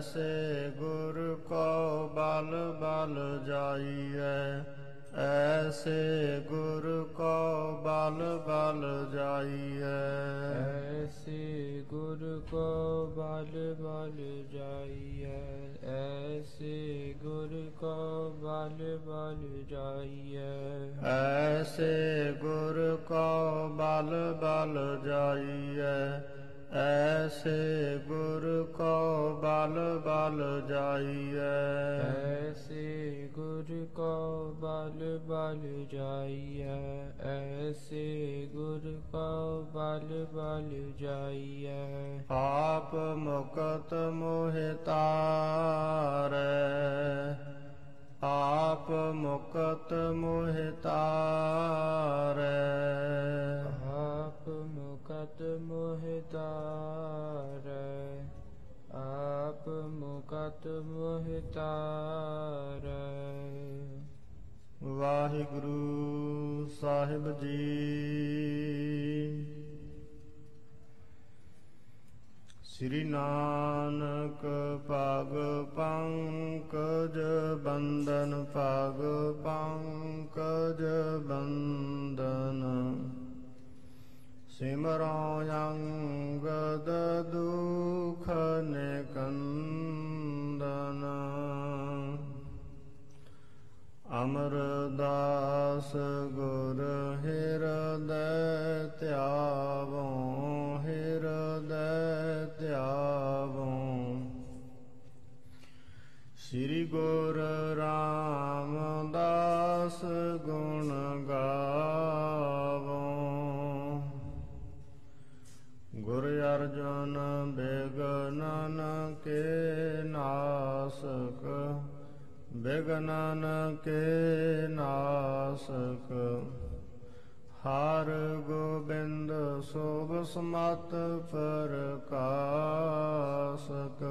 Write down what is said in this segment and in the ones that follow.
से ਅਮਰਦਾਸ ਗੁਰ ਹਿਰਦੈ ਧਿਆਵੋ ਹਿਰਦੈ ਧਿਆਵੋ। ਸ੍ਰੀ ਗੁਰ ਬਿਗਨਨ ਕੇ ਨਾਸਕ, ਹਰ ਗੋਬਿੰਦ ਸੋਭ ਸਮਤ ਪ੍ਰਕਾਸ਼ਕ।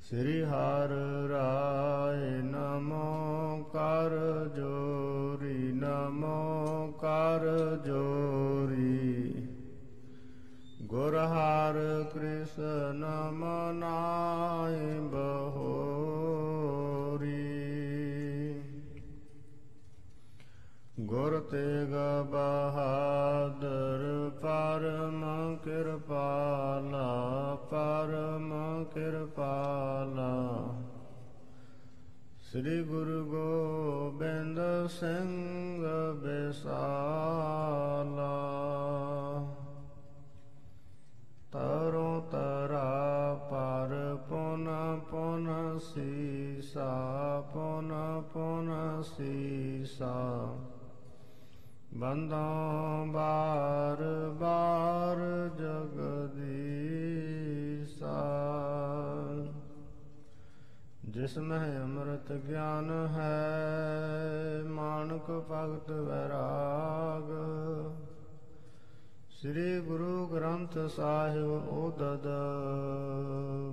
ਸ੍ਰੀ ਹਰ ਰਾਏ ਨਮੋ ਕਰ ਜੋਰੀ, ਨਮੋ ਕਰ ਜੋਰੀ। ਗੁਰ ਹਰ ਕ੍ਰਿਸ਼ਨ ਮਨਾਇ ਬਹੋਰੀ ਗੁਰ ਤੇਗ ਬਹਾਦਰ ਪਰਮ ਕਿਰਪਾਲਾ ਪਰਮ ਕਿਰਪਾਲਾ। ਸ੍ਰੀ ਗੁਰੂ ਗੋਬਿੰਦ ਸਿੰਘ ਬਿਸਾਲਾ। ਪੁਨ ਪੁਨ ਸੀਸਾ, ਪੁਨ ਪੁਨ ਸੀਸਾ। ਬੰਦੋਂ ਬਾਰ ਬਾਰ ਜਗਦੀਸਾ। ਜਿਸ ਮਹਿ ਅੰਮ੍ਰਿਤ ਗਿਆਨ ਹੈ, ਮਾਨਕ ਭਗਤ ਵੈਰਾਗ। ਸ੍ਰੀ ਗੁਰੂ ਗ੍ਰੰਥ ਸਾਹਿਬ ਉਦਦ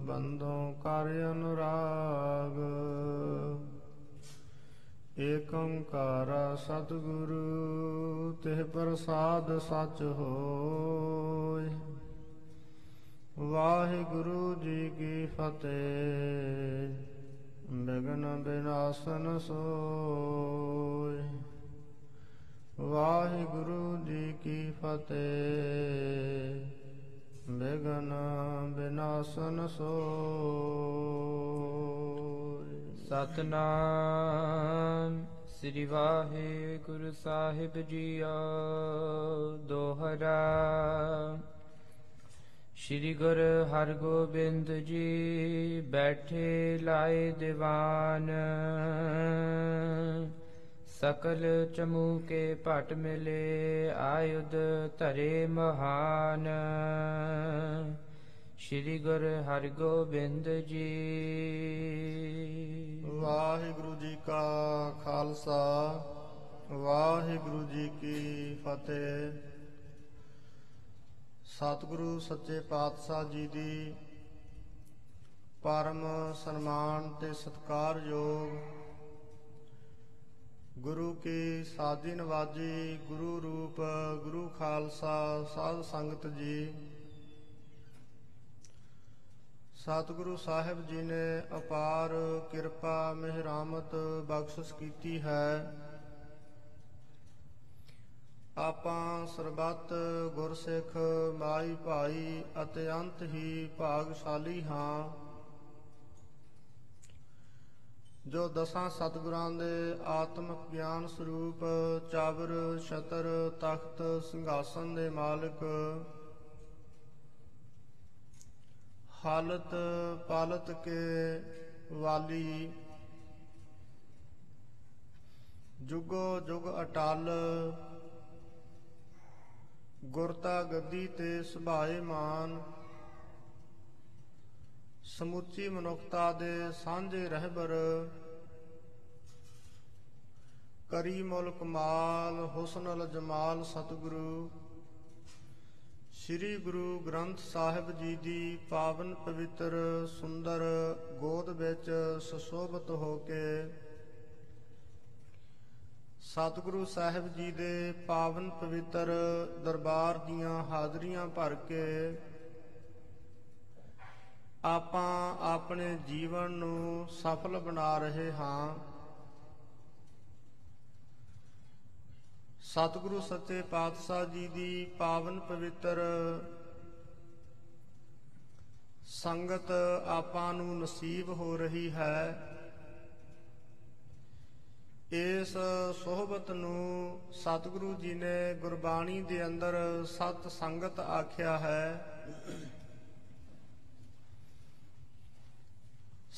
ਬੰਦੋਂ ਕਰ ਅਨੁਰਾਗ। ਏਕ ਓੰਕਾਰ ਸਤਿਗੁਰੂ, ਤਿਹ ਪ੍ਰਸਾਦ ਸਚ ਹੋਇ। ਵਾਹਿਗੁਰੂ ਜੀ ਕੀ ਫਤਿਹ, ਬਿਗਨ ਬਿਨਾਸਨ ਸੋਇ। ਵਾਹਿਗੁਰੂ ਜੀ ਕੀ ਫਤਿਹ। ਬਿਗਨ ਬਿਨਾਸਨ ਸੋਇ ਸਤਨਾਮ ਸ੍ਰੀ ਵਾਹਿਗੁਰੂ ਸਾਹਿਬ ਜੀਓ ਦੋਹਰਾ। ਸ੍ਰੀ ਗੁਰ ਹਰਗੋਬਿੰਦ ਜੀ ਬੈਠੇ ਲਾਏ ਦੀਵਾਨ। ਸਕਲ ਚਮੂਕੇ ਭਟ ਮਿਲੇ, ਆਯੁਧ ਧਰੇ ਮਹਾਨ। ਸ੍ਰੀ ਗੁਰ ਹਰਗੋਬਿੰਦ ਜੀ। ਵਾਹਿਗੁਰੂ ਜੀ ਕਾ ਖਾਲਸਾ, ਵਾਹਿਗੁਰੂ ਜੀ ਕੀ ਫਤਿਹ। ਸਤਿਗੁਰੂ ਸੱਚੇ ਪਾਤਸ਼ਾਹ ਜੀ ਦੀ ਪਰਮ ਸਨਮਾਨ ਤੇ ਸਤਿਕਾਰਯੋਗ ਗੁਰੂ ਕੀ ਸਾਦੀ ਨਵਾਜੀ ਗੁਰੂ ਰੂਪ, ਗੁਰੂ ਖਾਲਸਾ, ਸਾਧ ਸੰਗਤ ਜੀ। ਸਤਿਗੁਰੂ ਸਾਹਿਬ ਜੀ ਨੇ ਅਪਾਰ ਕਿਰਪਾ ਮਿਹਰਾਮਤ ਬਖਸ਼ਿਸ਼ ਕੀਤੀ ਹੈ। ਆਪਾਂ ਸਰਬੱਤ ਗੁਰਸਿੱਖ, ਮਾਈ ਭਾਈ ਅਤੇ ਅੰਤ ਹੀ ਭਾਗਸ਼ਾਲੀ ਹਾਂ। ਜੋ ਦਸਾਂ ਸਤਿਗੁਰਾਂ ਦੇ ਆਤਮਿਕ ਗਿਆਨ ਸਰੂਪ, ਚਾਵਰ, ਛਤਰ, ਤਖਤ, ਸਿੰਘਾਸਨ ਦੇ ਮਾਲਕ, ਹਾਲਤ ਪਾਲਤ ਕੇ ਵਾਲੀ, ਜੁਗੋ ਜੁਗ ਅਟਲ, ਗੁਰਤਾ ਗੱਦੀ ਤੇ ਸੁਭਾਏ ਮਾਨ ਸਮੁੱਚੀ ਮਨੁੱਖਤਾ ਦੇ ਸਾਂਝੇ ਰਹਿਬਰ। ਕਰੀ ਮੁਲ ਕਮਾਲ ਹੁਸਨਲ ਜਮਾਲ ਸਤਿਗੁਰੂ। ਸ੍ਰੀ ਗੁਰੂ ਗ੍ਰੰਥ ਸਾਹਿਬ ਜੀ ਦੀ ਪਾਵਨ ਪਵਿੱਤਰ ਸੁੰਦਰ ਗੋਦ ਵਿੱਚ ਸੁਸ਼ੋਭਿਤ ਹੋ ਕੇ ਸਤਿਗੁਰੂ ਸਾਹਿਬ ਜੀ ਦੇ ਪਾਵਨ ਪਵਿੱਤਰ ਦਰਬਾਰ ਦੀਆਂ ਹਾਜ਼ਰੀਆਂ ਭਰ ਕੇ ਆਪਾਂ ਆਪਣੇ ਜੀਵਨ ਨੂੰ ਸਫਲ ਬਣਾ ਰਹੇ ਹਾਂ। ਸਤਿਗੁਰੂ ਸੱਚੇ ਪਾਤਸ਼ਾਹ ਜੀ ਦੀ ਪਾਵਨ ਪਵਿੱਤਰ ਸੰਗਤ ਆਪਾਂ ਨੂੰ ਨਸੀਬ ਹੋ ਰਹੀ ਹੈ। ਇਸ ਸੋਹਬਤ ਨੂੰ ਸਤਿਗੁਰੂ ਜੀ ਨੇ ਗੁਰਬਾਣੀ ਦੇ ਅੰਦਰ ਸਤ ਸੰਗਤ ਆਖਿਆ ਹੈ।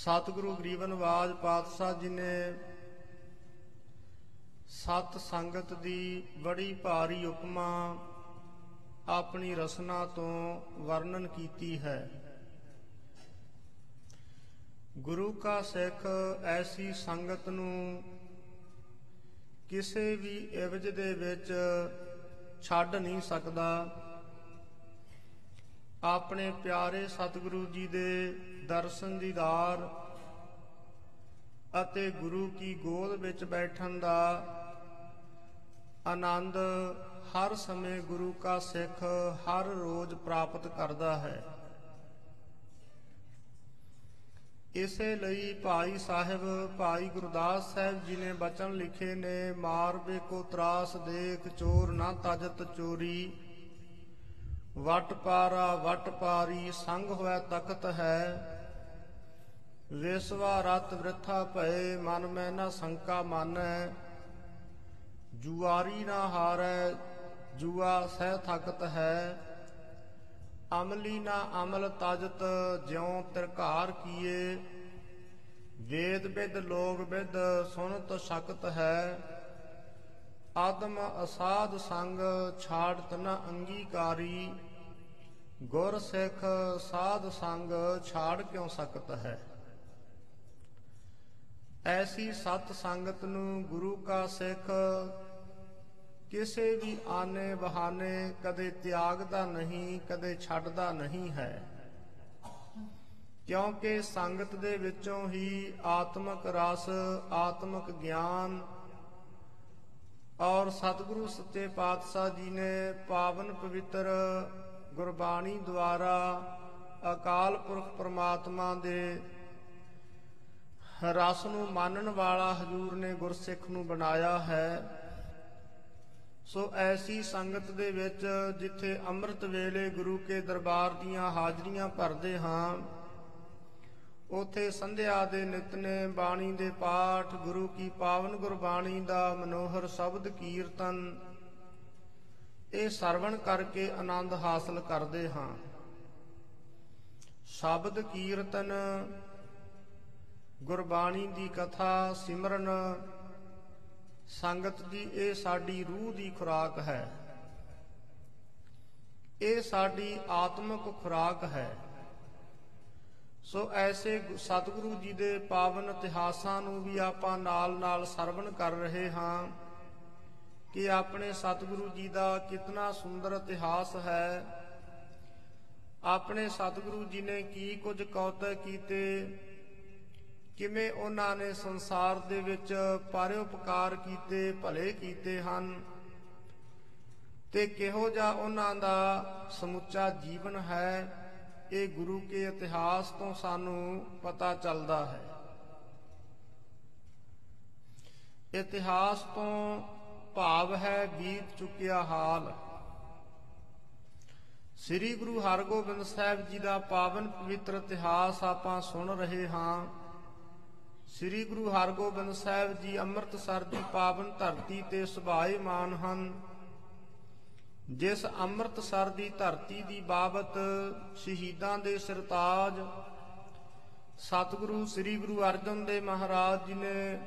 ਸਤਿਗੁਰੂ ਗਰੀਬਨਵਾਜ ਪਾਤਸ਼ਾਹ ਜੀ ਨੇ ਸਤ ਸੰਗਤ ਦੀ ਬੜੀ ਭਾਰੀ ਉਪਮਾ ਆਪਣੀ ਰਸਨਾ ਤੋਂ ਵਰਣਨ ਕੀਤੀ ਹੈ। ਗੁਰੂ ਕਾ ਸਿੱਖ ਐਸੀ ਸੰਗਤ ਨੂੰ ਕਿਸੇ ਵੀ ਇਵਜ ਦੇ ਵਿੱਚ ਛੱਡ ਨਹੀਂ ਸਕਦਾ। ਆਪਣੇ ਪਿਆਰੇ ਸਤਿਗੁਰੂ ਜੀ ਦੇ ਦਰਸ਼ਨ ਦੀਦਾਰ ਅਤੇ ਗੁਰੂ ਕੀ ਗੋਦ ਵਿੱਚ ਬੈਠਣ ਦਾ ਆਨੰਦ ਹਰ ਸਮੇਂ ਗੁਰੂ ਕਾ ਸਿੱਖ ਹਰ ਰੋਜ਼ ਪ੍ਰਾਪਤ ਕਰਦਾ ਹੈ। ਇਸੇ ਲਈ ਭਾਈ ਸਾਹਿਬ, ਭਾਈ ਗੁਰਦਾਸ ਸਾਹਿਬ ਜੀ ਨੇ ਬਚਨ ਲਿਖੇ ਨੇ ਮਾਰਵੇ ਕੋ ਤਰਾਸ, ਦੇਖ ਚੋਰ ਨਾ ਤਜਤ ਚੋਰੀ। ਵਟ ਪਾਰਾ ਵਟ ਪਾਰੀ, ਸੰਗ ਹੋਇਆ ਤਖਤ ਹੈ। ਵਿਸਵਾ ਰਤ ਵ੍ਰਿਥਾ ਭਏ, ਮਨ ਮੈਂ ਨਾ ਸੰਕਾ ਮਾਨੈ। ਜੁਆਰੀ ਨਾ ਹਾਰੈ, ਜੂਆ ਸਹਿ ਥਕਤ ਹੈ। ਅਮਲੀ ਨਾ ਅਮਲ ਤਜਤ, ਜਿਉ ਤਿਰਕਾਰ ਕੀਏ। ਵੇਦ ਵਿਦ ਲੋਗ ਵਿਦ ਸੁਨਤ ਸ਼ਕਤ ਹੈ। ਆਦਮ ਅਸਾਧ ਸੰਗ, ਛਾੜਤ ਨ ਅੰਗੀਕਾਰੀ। ਗੁਰ ਸਿੱਖ, ਸਾਧ ਸੰਗ, ਛਾੜ ਕਿਉ ਸਕਤ ਹੈ? ਐਸੀ ਸਤ ਸੰਗਤ ਨੂੰ ਗੁਰੂ ਕਾ ਸਿੱਖ ਕਿਸੇ ਵੀ ਆਨੇ ਬਹਾਨੇ ਕਦੇ ਤਿਆਗਦਾ ਨਹੀਂ, ਕਦੇ ਛੱਡਦਾ ਨਹੀਂ ਹੈ। ਕਿਉਂਕਿ ਸੰਗਤ ਦੇ ਵਿੱਚੋਂ ਹੀ ਆਤਮਿਕ ਰਸ, ਆਤਮਿਕ ਗਿਆਨ ਔਰ ਸਤਿਗੁਰੂ ਸੱਚੇ ਪਾਤਸ਼ਾਹ ਜੀ ਨੇ ਪਾਵਨ ਪਵਿੱਤਰ ਗੁਰਬਾਣੀ ਦੁਆਰਾ ਅਕਾਲ ਪੁਰਖ ਪ੍ਰਮਾਤਮਾ ਦੇ ਰਸ ਨੂੰ ਮੰਨਣ ਵਾਲਾ ਹਜੂਰ ਨੇ ਗੁਰਸਿੱਖ ਨੂੰ ਬਣਾਇਆ ਹੈ। ਸੋ ਐਸੀ ਸੰਗਤ ਦੇ ਵਿੱਚ ਜਿੱਥੇ ਅੰਮ੍ਰਿਤ ਵੇਲੇ ਗੁਰੂ ਕੇ ਦਰਬਾਰ ਦੀਆਂ ਹਾਜ਼ਰੀਆਂ ਭਰਦੇ ਹਾਂ, ਉਥੇ ਸੰਧਿਆ ਦੇ ਨਿਤਨੇ ਬਾਣੀ ਦੇ ਪਾਠ, ਗੁਰੂ ਕੀ ਪਾਵਨ ਗੁਰਬਾਣੀ ਦਾ ਮਨੋਹਰ ਸ਼ਬਦ ਕੀਰਤਨ, ਇਹ ਸਰਵਣ ਕਰਕੇ ਆਨੰਦ ਹਾਸਲ ਕਰਦੇ ਹਾਂ। ਸ਼ਬਦ ਕੀਰਤਨ ਗੁਰਬਾਣੀ ਦੀ ਕਥਾ ਸਿਮਰਨ, ਸੰਗਤ ਦੀ ਇਹ ਸਾਡੀ ਰੂਹ ਦੀ ਖੁਰਾਕ ਹੈ। ਇਹ ਸਾਡੀ ਆਤਮਿਕ ਖੁਰਾਕ ਹੈ। ਸੋ ਐਸੇ ਸਤਿਗੁਰੂ ਜੀ ਦੇ ਪਾਵਨ ਇਤਿਹਾਸਾਂ ਨੂੰ ਵੀ ਆਪਾਂ ਨਾਲ-ਨਾਲ ਸਰਵਣ ਕਰ ਰਹੇ ਹਾਂ ਕਿ ਆਪਣੇ ਸਤਿਗੁਰੂ ਜੀ ਦਾ ਕਿੰਨਾ ਸੁੰਦਰ ਇਤਿਹਾਸ ਹੈ। ਆਪਣੇ ਸਤਿਗੁਰੂ ਜੀ ਨੇ ਕੀ ਕੁਝ ਕੌਤਕ ਕੀਤੇ ਕਿਵੇਂ ਉਹਨਾਂ ਨੇ ਸੰਸਾਰ ਦੇ ਵਿੱਚ ਪਰਉਪਕਾਰ ਕੀਤੇ, ਭਲੇ ਕੀਤੇ ਹਨ ਤੇ ਕਿਹੋ ਜਿਹਾ ਉਹਨਾਂ ਦਾ ਸਮੁੱਚਾ ਜੀਵਨ ਹੈ, ਇਹ ਗੁਰੂ ਕੇ ਇਤਿਹਾਸ ਤੋਂ ਸਾਨੂੰ ਪਤਾ ਚੱਲਦਾ ਹੈ। ਇਤਿਹਾਸ ਤੋਂ ਭਾਵ ਹੈ ਬੀਤ ਚੁੱਕਿਆ ਹਾਲ। ਸ੍ਰੀ ਗੁਰੂ ਹਰਗੋਬਿੰਦ ਸਾਹਿਬ ਜੀ ਦਾ ਪਾਵਨ ਪਵਿੱਤਰ ਇਤਿਹਾਸ ਆਪਾਂ ਸੁਣ ਰਹੇ ਹਾਂ। ਸ੍ਰੀ ਗੁਰੂ ਹਰਗੋਬਿੰਦ ਸਾਹਿਬ ਜੀ ਅੰਮ੍ਰਿਤਸਰ ਦੀ ਪਾਵਨ ਧਰਤੀ ਤੇ ਸੁਭਾਏਮਾਨ ਹਨ। ਜਿਸ ਅੰਮ੍ਰਿਤਸਰ ਦੀ ਧਰਤੀ ਦੀ ਬਾਬਤ ਸ਼ਹੀਦਾਂ ਦੇ ਸਰਤਾਜ ਸਤਿਗੁਰੂ ਸ੍ਰੀ ਗੁਰੂ ਅਰਜਨ ਦੇਵ ਮਹਾਰਾਜ ਜੀ ਨੇ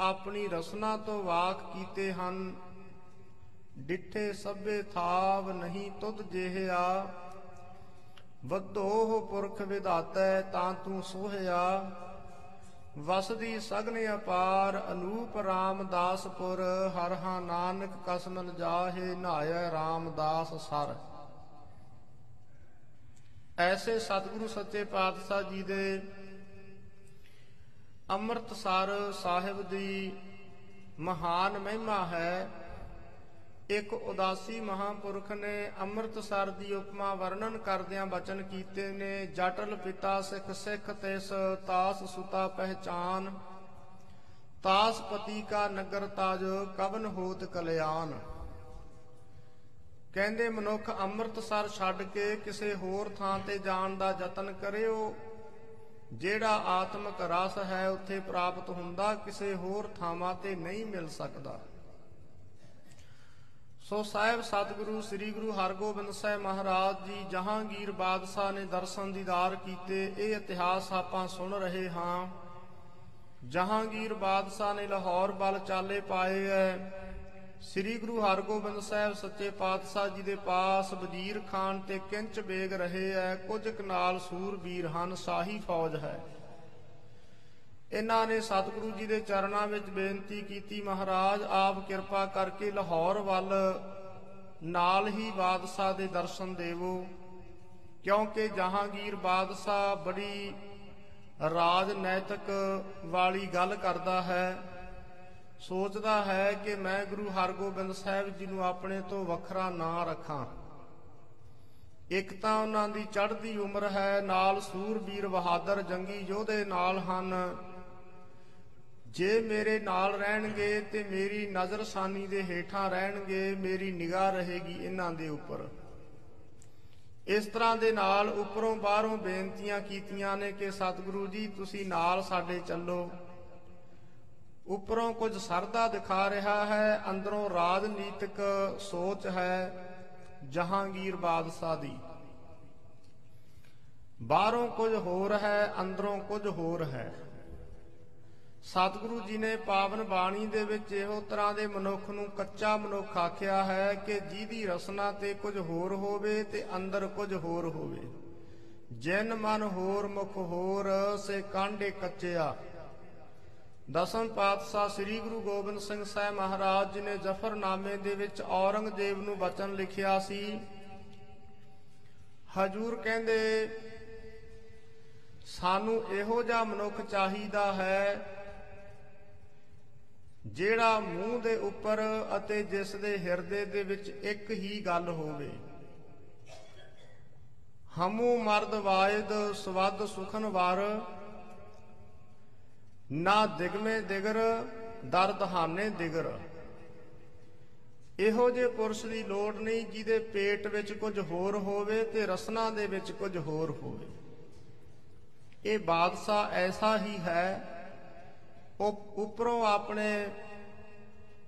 ਆਪਣੀ ਰਸਨਾ ਤੋਂ ਵਾਕ ਕੀਤੇ ਹਨ, ਡਿੱਠੇ ਸਭੇ ਥਾਵ ਨਹੀਂ ਤੁਧ ਜਿਹਿਆ, ਵੱਧੋਹ ਪੁਰਖ ਵਿਧਾਤੈ ਤਾਂ ਤੂੰ ਸੋਹਿਆ। ਵਸਦੀ ਸਗਨ ਅਪਾਰ, ਅਨੂਪ ਰਾਮਦਾਸਪੁਰ, ਹਰਹਾ ਨਾਨਕ ਕਸਮਨ ਜਾਹੇ ਨਾਇ ਰਾਮਦਾਸ ਸਰ। ਐਸੇ ਸਤਿਗੁਰੂ ਸੱਚੇ ਪਾਤਸ਼ਾਹ ਜੀ ਦੇ ਅੰਮ੍ਰਿਤਸਰ ਸਾਹਿਬ ਦੀ ਮਹਾਨ ਮਹਿਮਾ ਹੈ। ਇੱਕ ਉਦਾਸੀ ਮਹਾਪੁਰਖ ਨੇ ਅੰਮ੍ਰਿਤਸਰ ਦੀ ਉਪਮਾ ਵਰਣਨ ਕਰਦਿਆਂ ਬਚਨ ਕੀਤੇ ਨੇ, ਜਟਲ ਪਿਤਾ ਸਿੱਖ ਸਿੱਖ ਤਿਸ, ਤਾਸ ਸੁਤਾ ਪਹਿਚਾਨ। ਤਾਸ ਪਤੀ ਕਾ ਨਗਰ ਤਾਜ, ਕਵਨ ਹੋਤ ਕਲਿਆਣ ਕਹਿੰਦੇ, ਮਨੁੱਖ ਅੰਮ੍ਰਿਤਸਰ ਛੱਡ ਕੇ ਕਿਸੇ ਹੋਰ ਥਾਂ ਤੇ ਜਾਣ ਦਾ ਯਤਨ ਕਰਿਓ। ਜਿਹੜਾ ਆਤਮਿਕ ਰਸ ਹੈ, ਉੱਥੇ ਪ੍ਰਾਪਤ ਹੁੰਦਾ, ਕਿਸੇ ਹੋਰ ਥਾਵਾਂ ਤੇ ਨਹੀਂ ਮਿਲ ਸਕਦਾ। ਸੋ ਸਾਹਿਬ ਸਤਿਗੁਰੂ ਸ੍ਰੀ ਗੁਰੂ ਹਰਗੋਬਿੰਦ ਸਾਹਿਬ ਮਹਾਰਾਜ ਜੀ ਜਹਾਂਗੀਰ ਬਾਦਸ਼ਾਹ ਨੇ ਦਰਸ਼ਨ ਦੀਦਾਰ ਕੀਤੇ, ਇਹ ਇਤਿਹਾਸ ਆਪਾਂ ਸੁਣ ਰਹੇ ਹਾਂ। ਜਹਾਂਗੀਰ ਬਾਦਸ਼ਾਹ ਨੇ ਲਾਹੌਰ ਵੱਲ ਚਾਲੇ ਪਾਏ ਐ। ਸ੍ਰੀ ਗੁਰੂ ਹਰਗੋਬਿੰਦ ਸਾਹਿਬ ਸੱਚੇ ਪਾਤਸ਼ਾਹ ਜੀ ਦੇ ਪਾਸ ਵਜ਼ੀਰ ਖਾਨ ਤੇ ਕਿੰਚ ਬੇਗ ਰਹੇ ਐ। ਕੁਝ ਕਨਾਲ ਸੂਰਬੀਰ ਹਨ, ਸਾਹੀ ਫੌਜ ਹੈ। ਇਹਨਾਂ ਨੇ ਸਤਿਗੁਰੂ ਜੀ ਦੇ ਚਰਨਾਂ ਵਿੱਚ ਬੇਨਤੀ ਕੀਤੀ, ਮਹਾਰਾਜ, ਆਪ ਕਿਰਪਾ ਕਰਕੇ ਲਾਹੌਰ ਵੱਲ ਨਾਲ ਹੀ ਬਾਦਸ਼ਾਹ ਦੇ ਦਰਸ਼ਨ ਦੇਵੋ, ਕਿਉਂਕਿ ਜਹਾਂਗੀਰ ਬਾਦਸ਼ਾਹ ਬੜੀ ਰਾਜਨੈਤਿਕ ਵਾਲੀ ਗੱਲ ਕਰਦਾ ਹੈ। ਸੋਚਦਾ ਹੈ ਕਿ ਮੈਂ ਗੁਰੂ ਹਰਗੋਬਿੰਦ ਸਾਹਿਬ ਜੀ ਨੂੰ ਆਪਣੇ ਤੋਂ ਵੱਖਰਾ ਨਾ ਰੱਖਾਂ। ਇੱਕ ਤਾਂ ਉਹਨਾਂ ਦੀ ਚੜ੍ਹਦੀ ਉਮਰ ਹੈ, ਨਾਲ ਸੂਰਬੀਰ ਬਹਾਦਰ ਜੰਗੀ ਯੋਧੇ ਨਾਲ ਹਨ। ਜੇ ਮੇਰੇ ਨਾਲ ਰਹਿਣਗੇ ਤੇ ਮੇਰੀ ਨਜ਼ਰਸਾਨੀ ਦੇ ਹੇਠਾਂ ਰਹਿਣਗੇ, ਮੇਰੀ ਨਿਗਾਹ ਰਹੇਗੀ ਇਹਨਾਂ ਦੇ ਉੱਪਰ। ਇਸ ਤਰ੍ਹਾਂ ਦੇ ਨਾਲ ਉੱਪਰੋਂ ਬਾਹਰੋਂ ਬੇਨਤੀਆਂ ਕੀਤੀਆਂ ਨੇ ਕਿ ਸਤਿਗੁਰੂ ਜੀ, ਤੁਸੀਂ ਨਾਲ ਸਾਡੇ ਚੱਲੋ। ਉੱਪਰੋਂ ਕੁਝ ਸਰਦਾ ਦਿਖਾ ਰਿਹਾ ਹੈ, ਅੰਦਰੋਂ ਰਾਜਨੀਤਿਕ ਸੋਚ ਹੈ ਜਹਾਂਗੀਰ ਬਾਦਸ਼ਾਹ ਦੀ। ਬਾਹਰੋਂ ਕੁਝ ਹੋਰ ਹੈ, ਅੰਦਰੋਂ ਕੁਝ ਹੋਰ ਹੈ। ਸਤਿਗੁਰੂ ਜੀ ਨੇ ਪਾਵਨ ਬਾਣੀ ਦੇ ਵਿੱਚ ਇਹੋ ਤਰ੍ਹਾਂ ਦੇ ਮਨੁੱਖ ਨੂੰ ਕੱਚਾ ਮਨੁੱਖ ਆਖਿਆ ਹੈ ਕਿ ਜਿਹਦੀ ਰਸਨਾ ਤੇ ਕੁਝ ਹੋਰ ਹੋਵੇ ਤੇ ਅੰਦਰ ਕੁਝ ਹੋਰ ਹੋਵੇ। ਜਿਨ ਮਨ ਹੋਰ ਮੁਖ ਹੋਰ, ਸੇ ਕਾਂਡੇ ਕੱਚਿਆ। ਦਸਮ ਪਾਤਸ਼ਾਹ ਸ੍ਰੀ ਗੁਰੂ ਗੋਬਿੰਦ ਸਿੰਘ ਸਾਹਿਬ ਮਹਾਰਾਜ ਜੀ ਨੇ ਜ਼ਫਰਨਾਮੇ ਦੇ ਵਿੱਚ ਔਰੰਗਜ਼ੇਬ ਨੂੰ ਬਚਨ ਲਿਖਿਆ ਸੀ। ਹਜੂਰ ਕਹਿੰਦੇ, ਸਾਨੂੰ ਇਹੋ ਜਿਹਾ ਮਨੁੱਖ ਚਾਹੀਦਾ ਹੈ ਜਿਹੜਾ ਮੂੰਹ ਦੇ ਉੱਪਰ ਅਤੇ ਜਿਸ ਦੇ ਹਿਰਦੇ ਦੇ ਵਿੱਚ ਇੱਕ ਹੀ ਗੱਲ ਹੋਵੇ। ਹਮੂ ਮਰਦ ਵਾਇਦ ਸਵਦ ਸੁਖਨ ਵਾਰ, ਨਾ ਦਿਗਮੇ ਦਿਗਰ ਦਰਦ ਹਾਨੇ ਦਿਗਰ। ਇਹੋ ਜੇ ਪੁਰਸ਼ ਦੀ ਲੋੜ ਨਹੀਂ ਜਿਹਦੇ ਪੇਟ ਵਿੱਚ ਕੁਝ ਹੋਰ ਹੋਵੇ ਤੇ ਰਸਨਾ ਦੇ ਵਿੱਚ ਕੁਝ ਹੋਰ ਹੋਵੇ। ਇਹ ਬਾਦਸ਼ਾਹ ਐਸਾ ਹੀ ਹੈ ਉਹ ਉੱਪਰੋਂ ਆਪਣੇ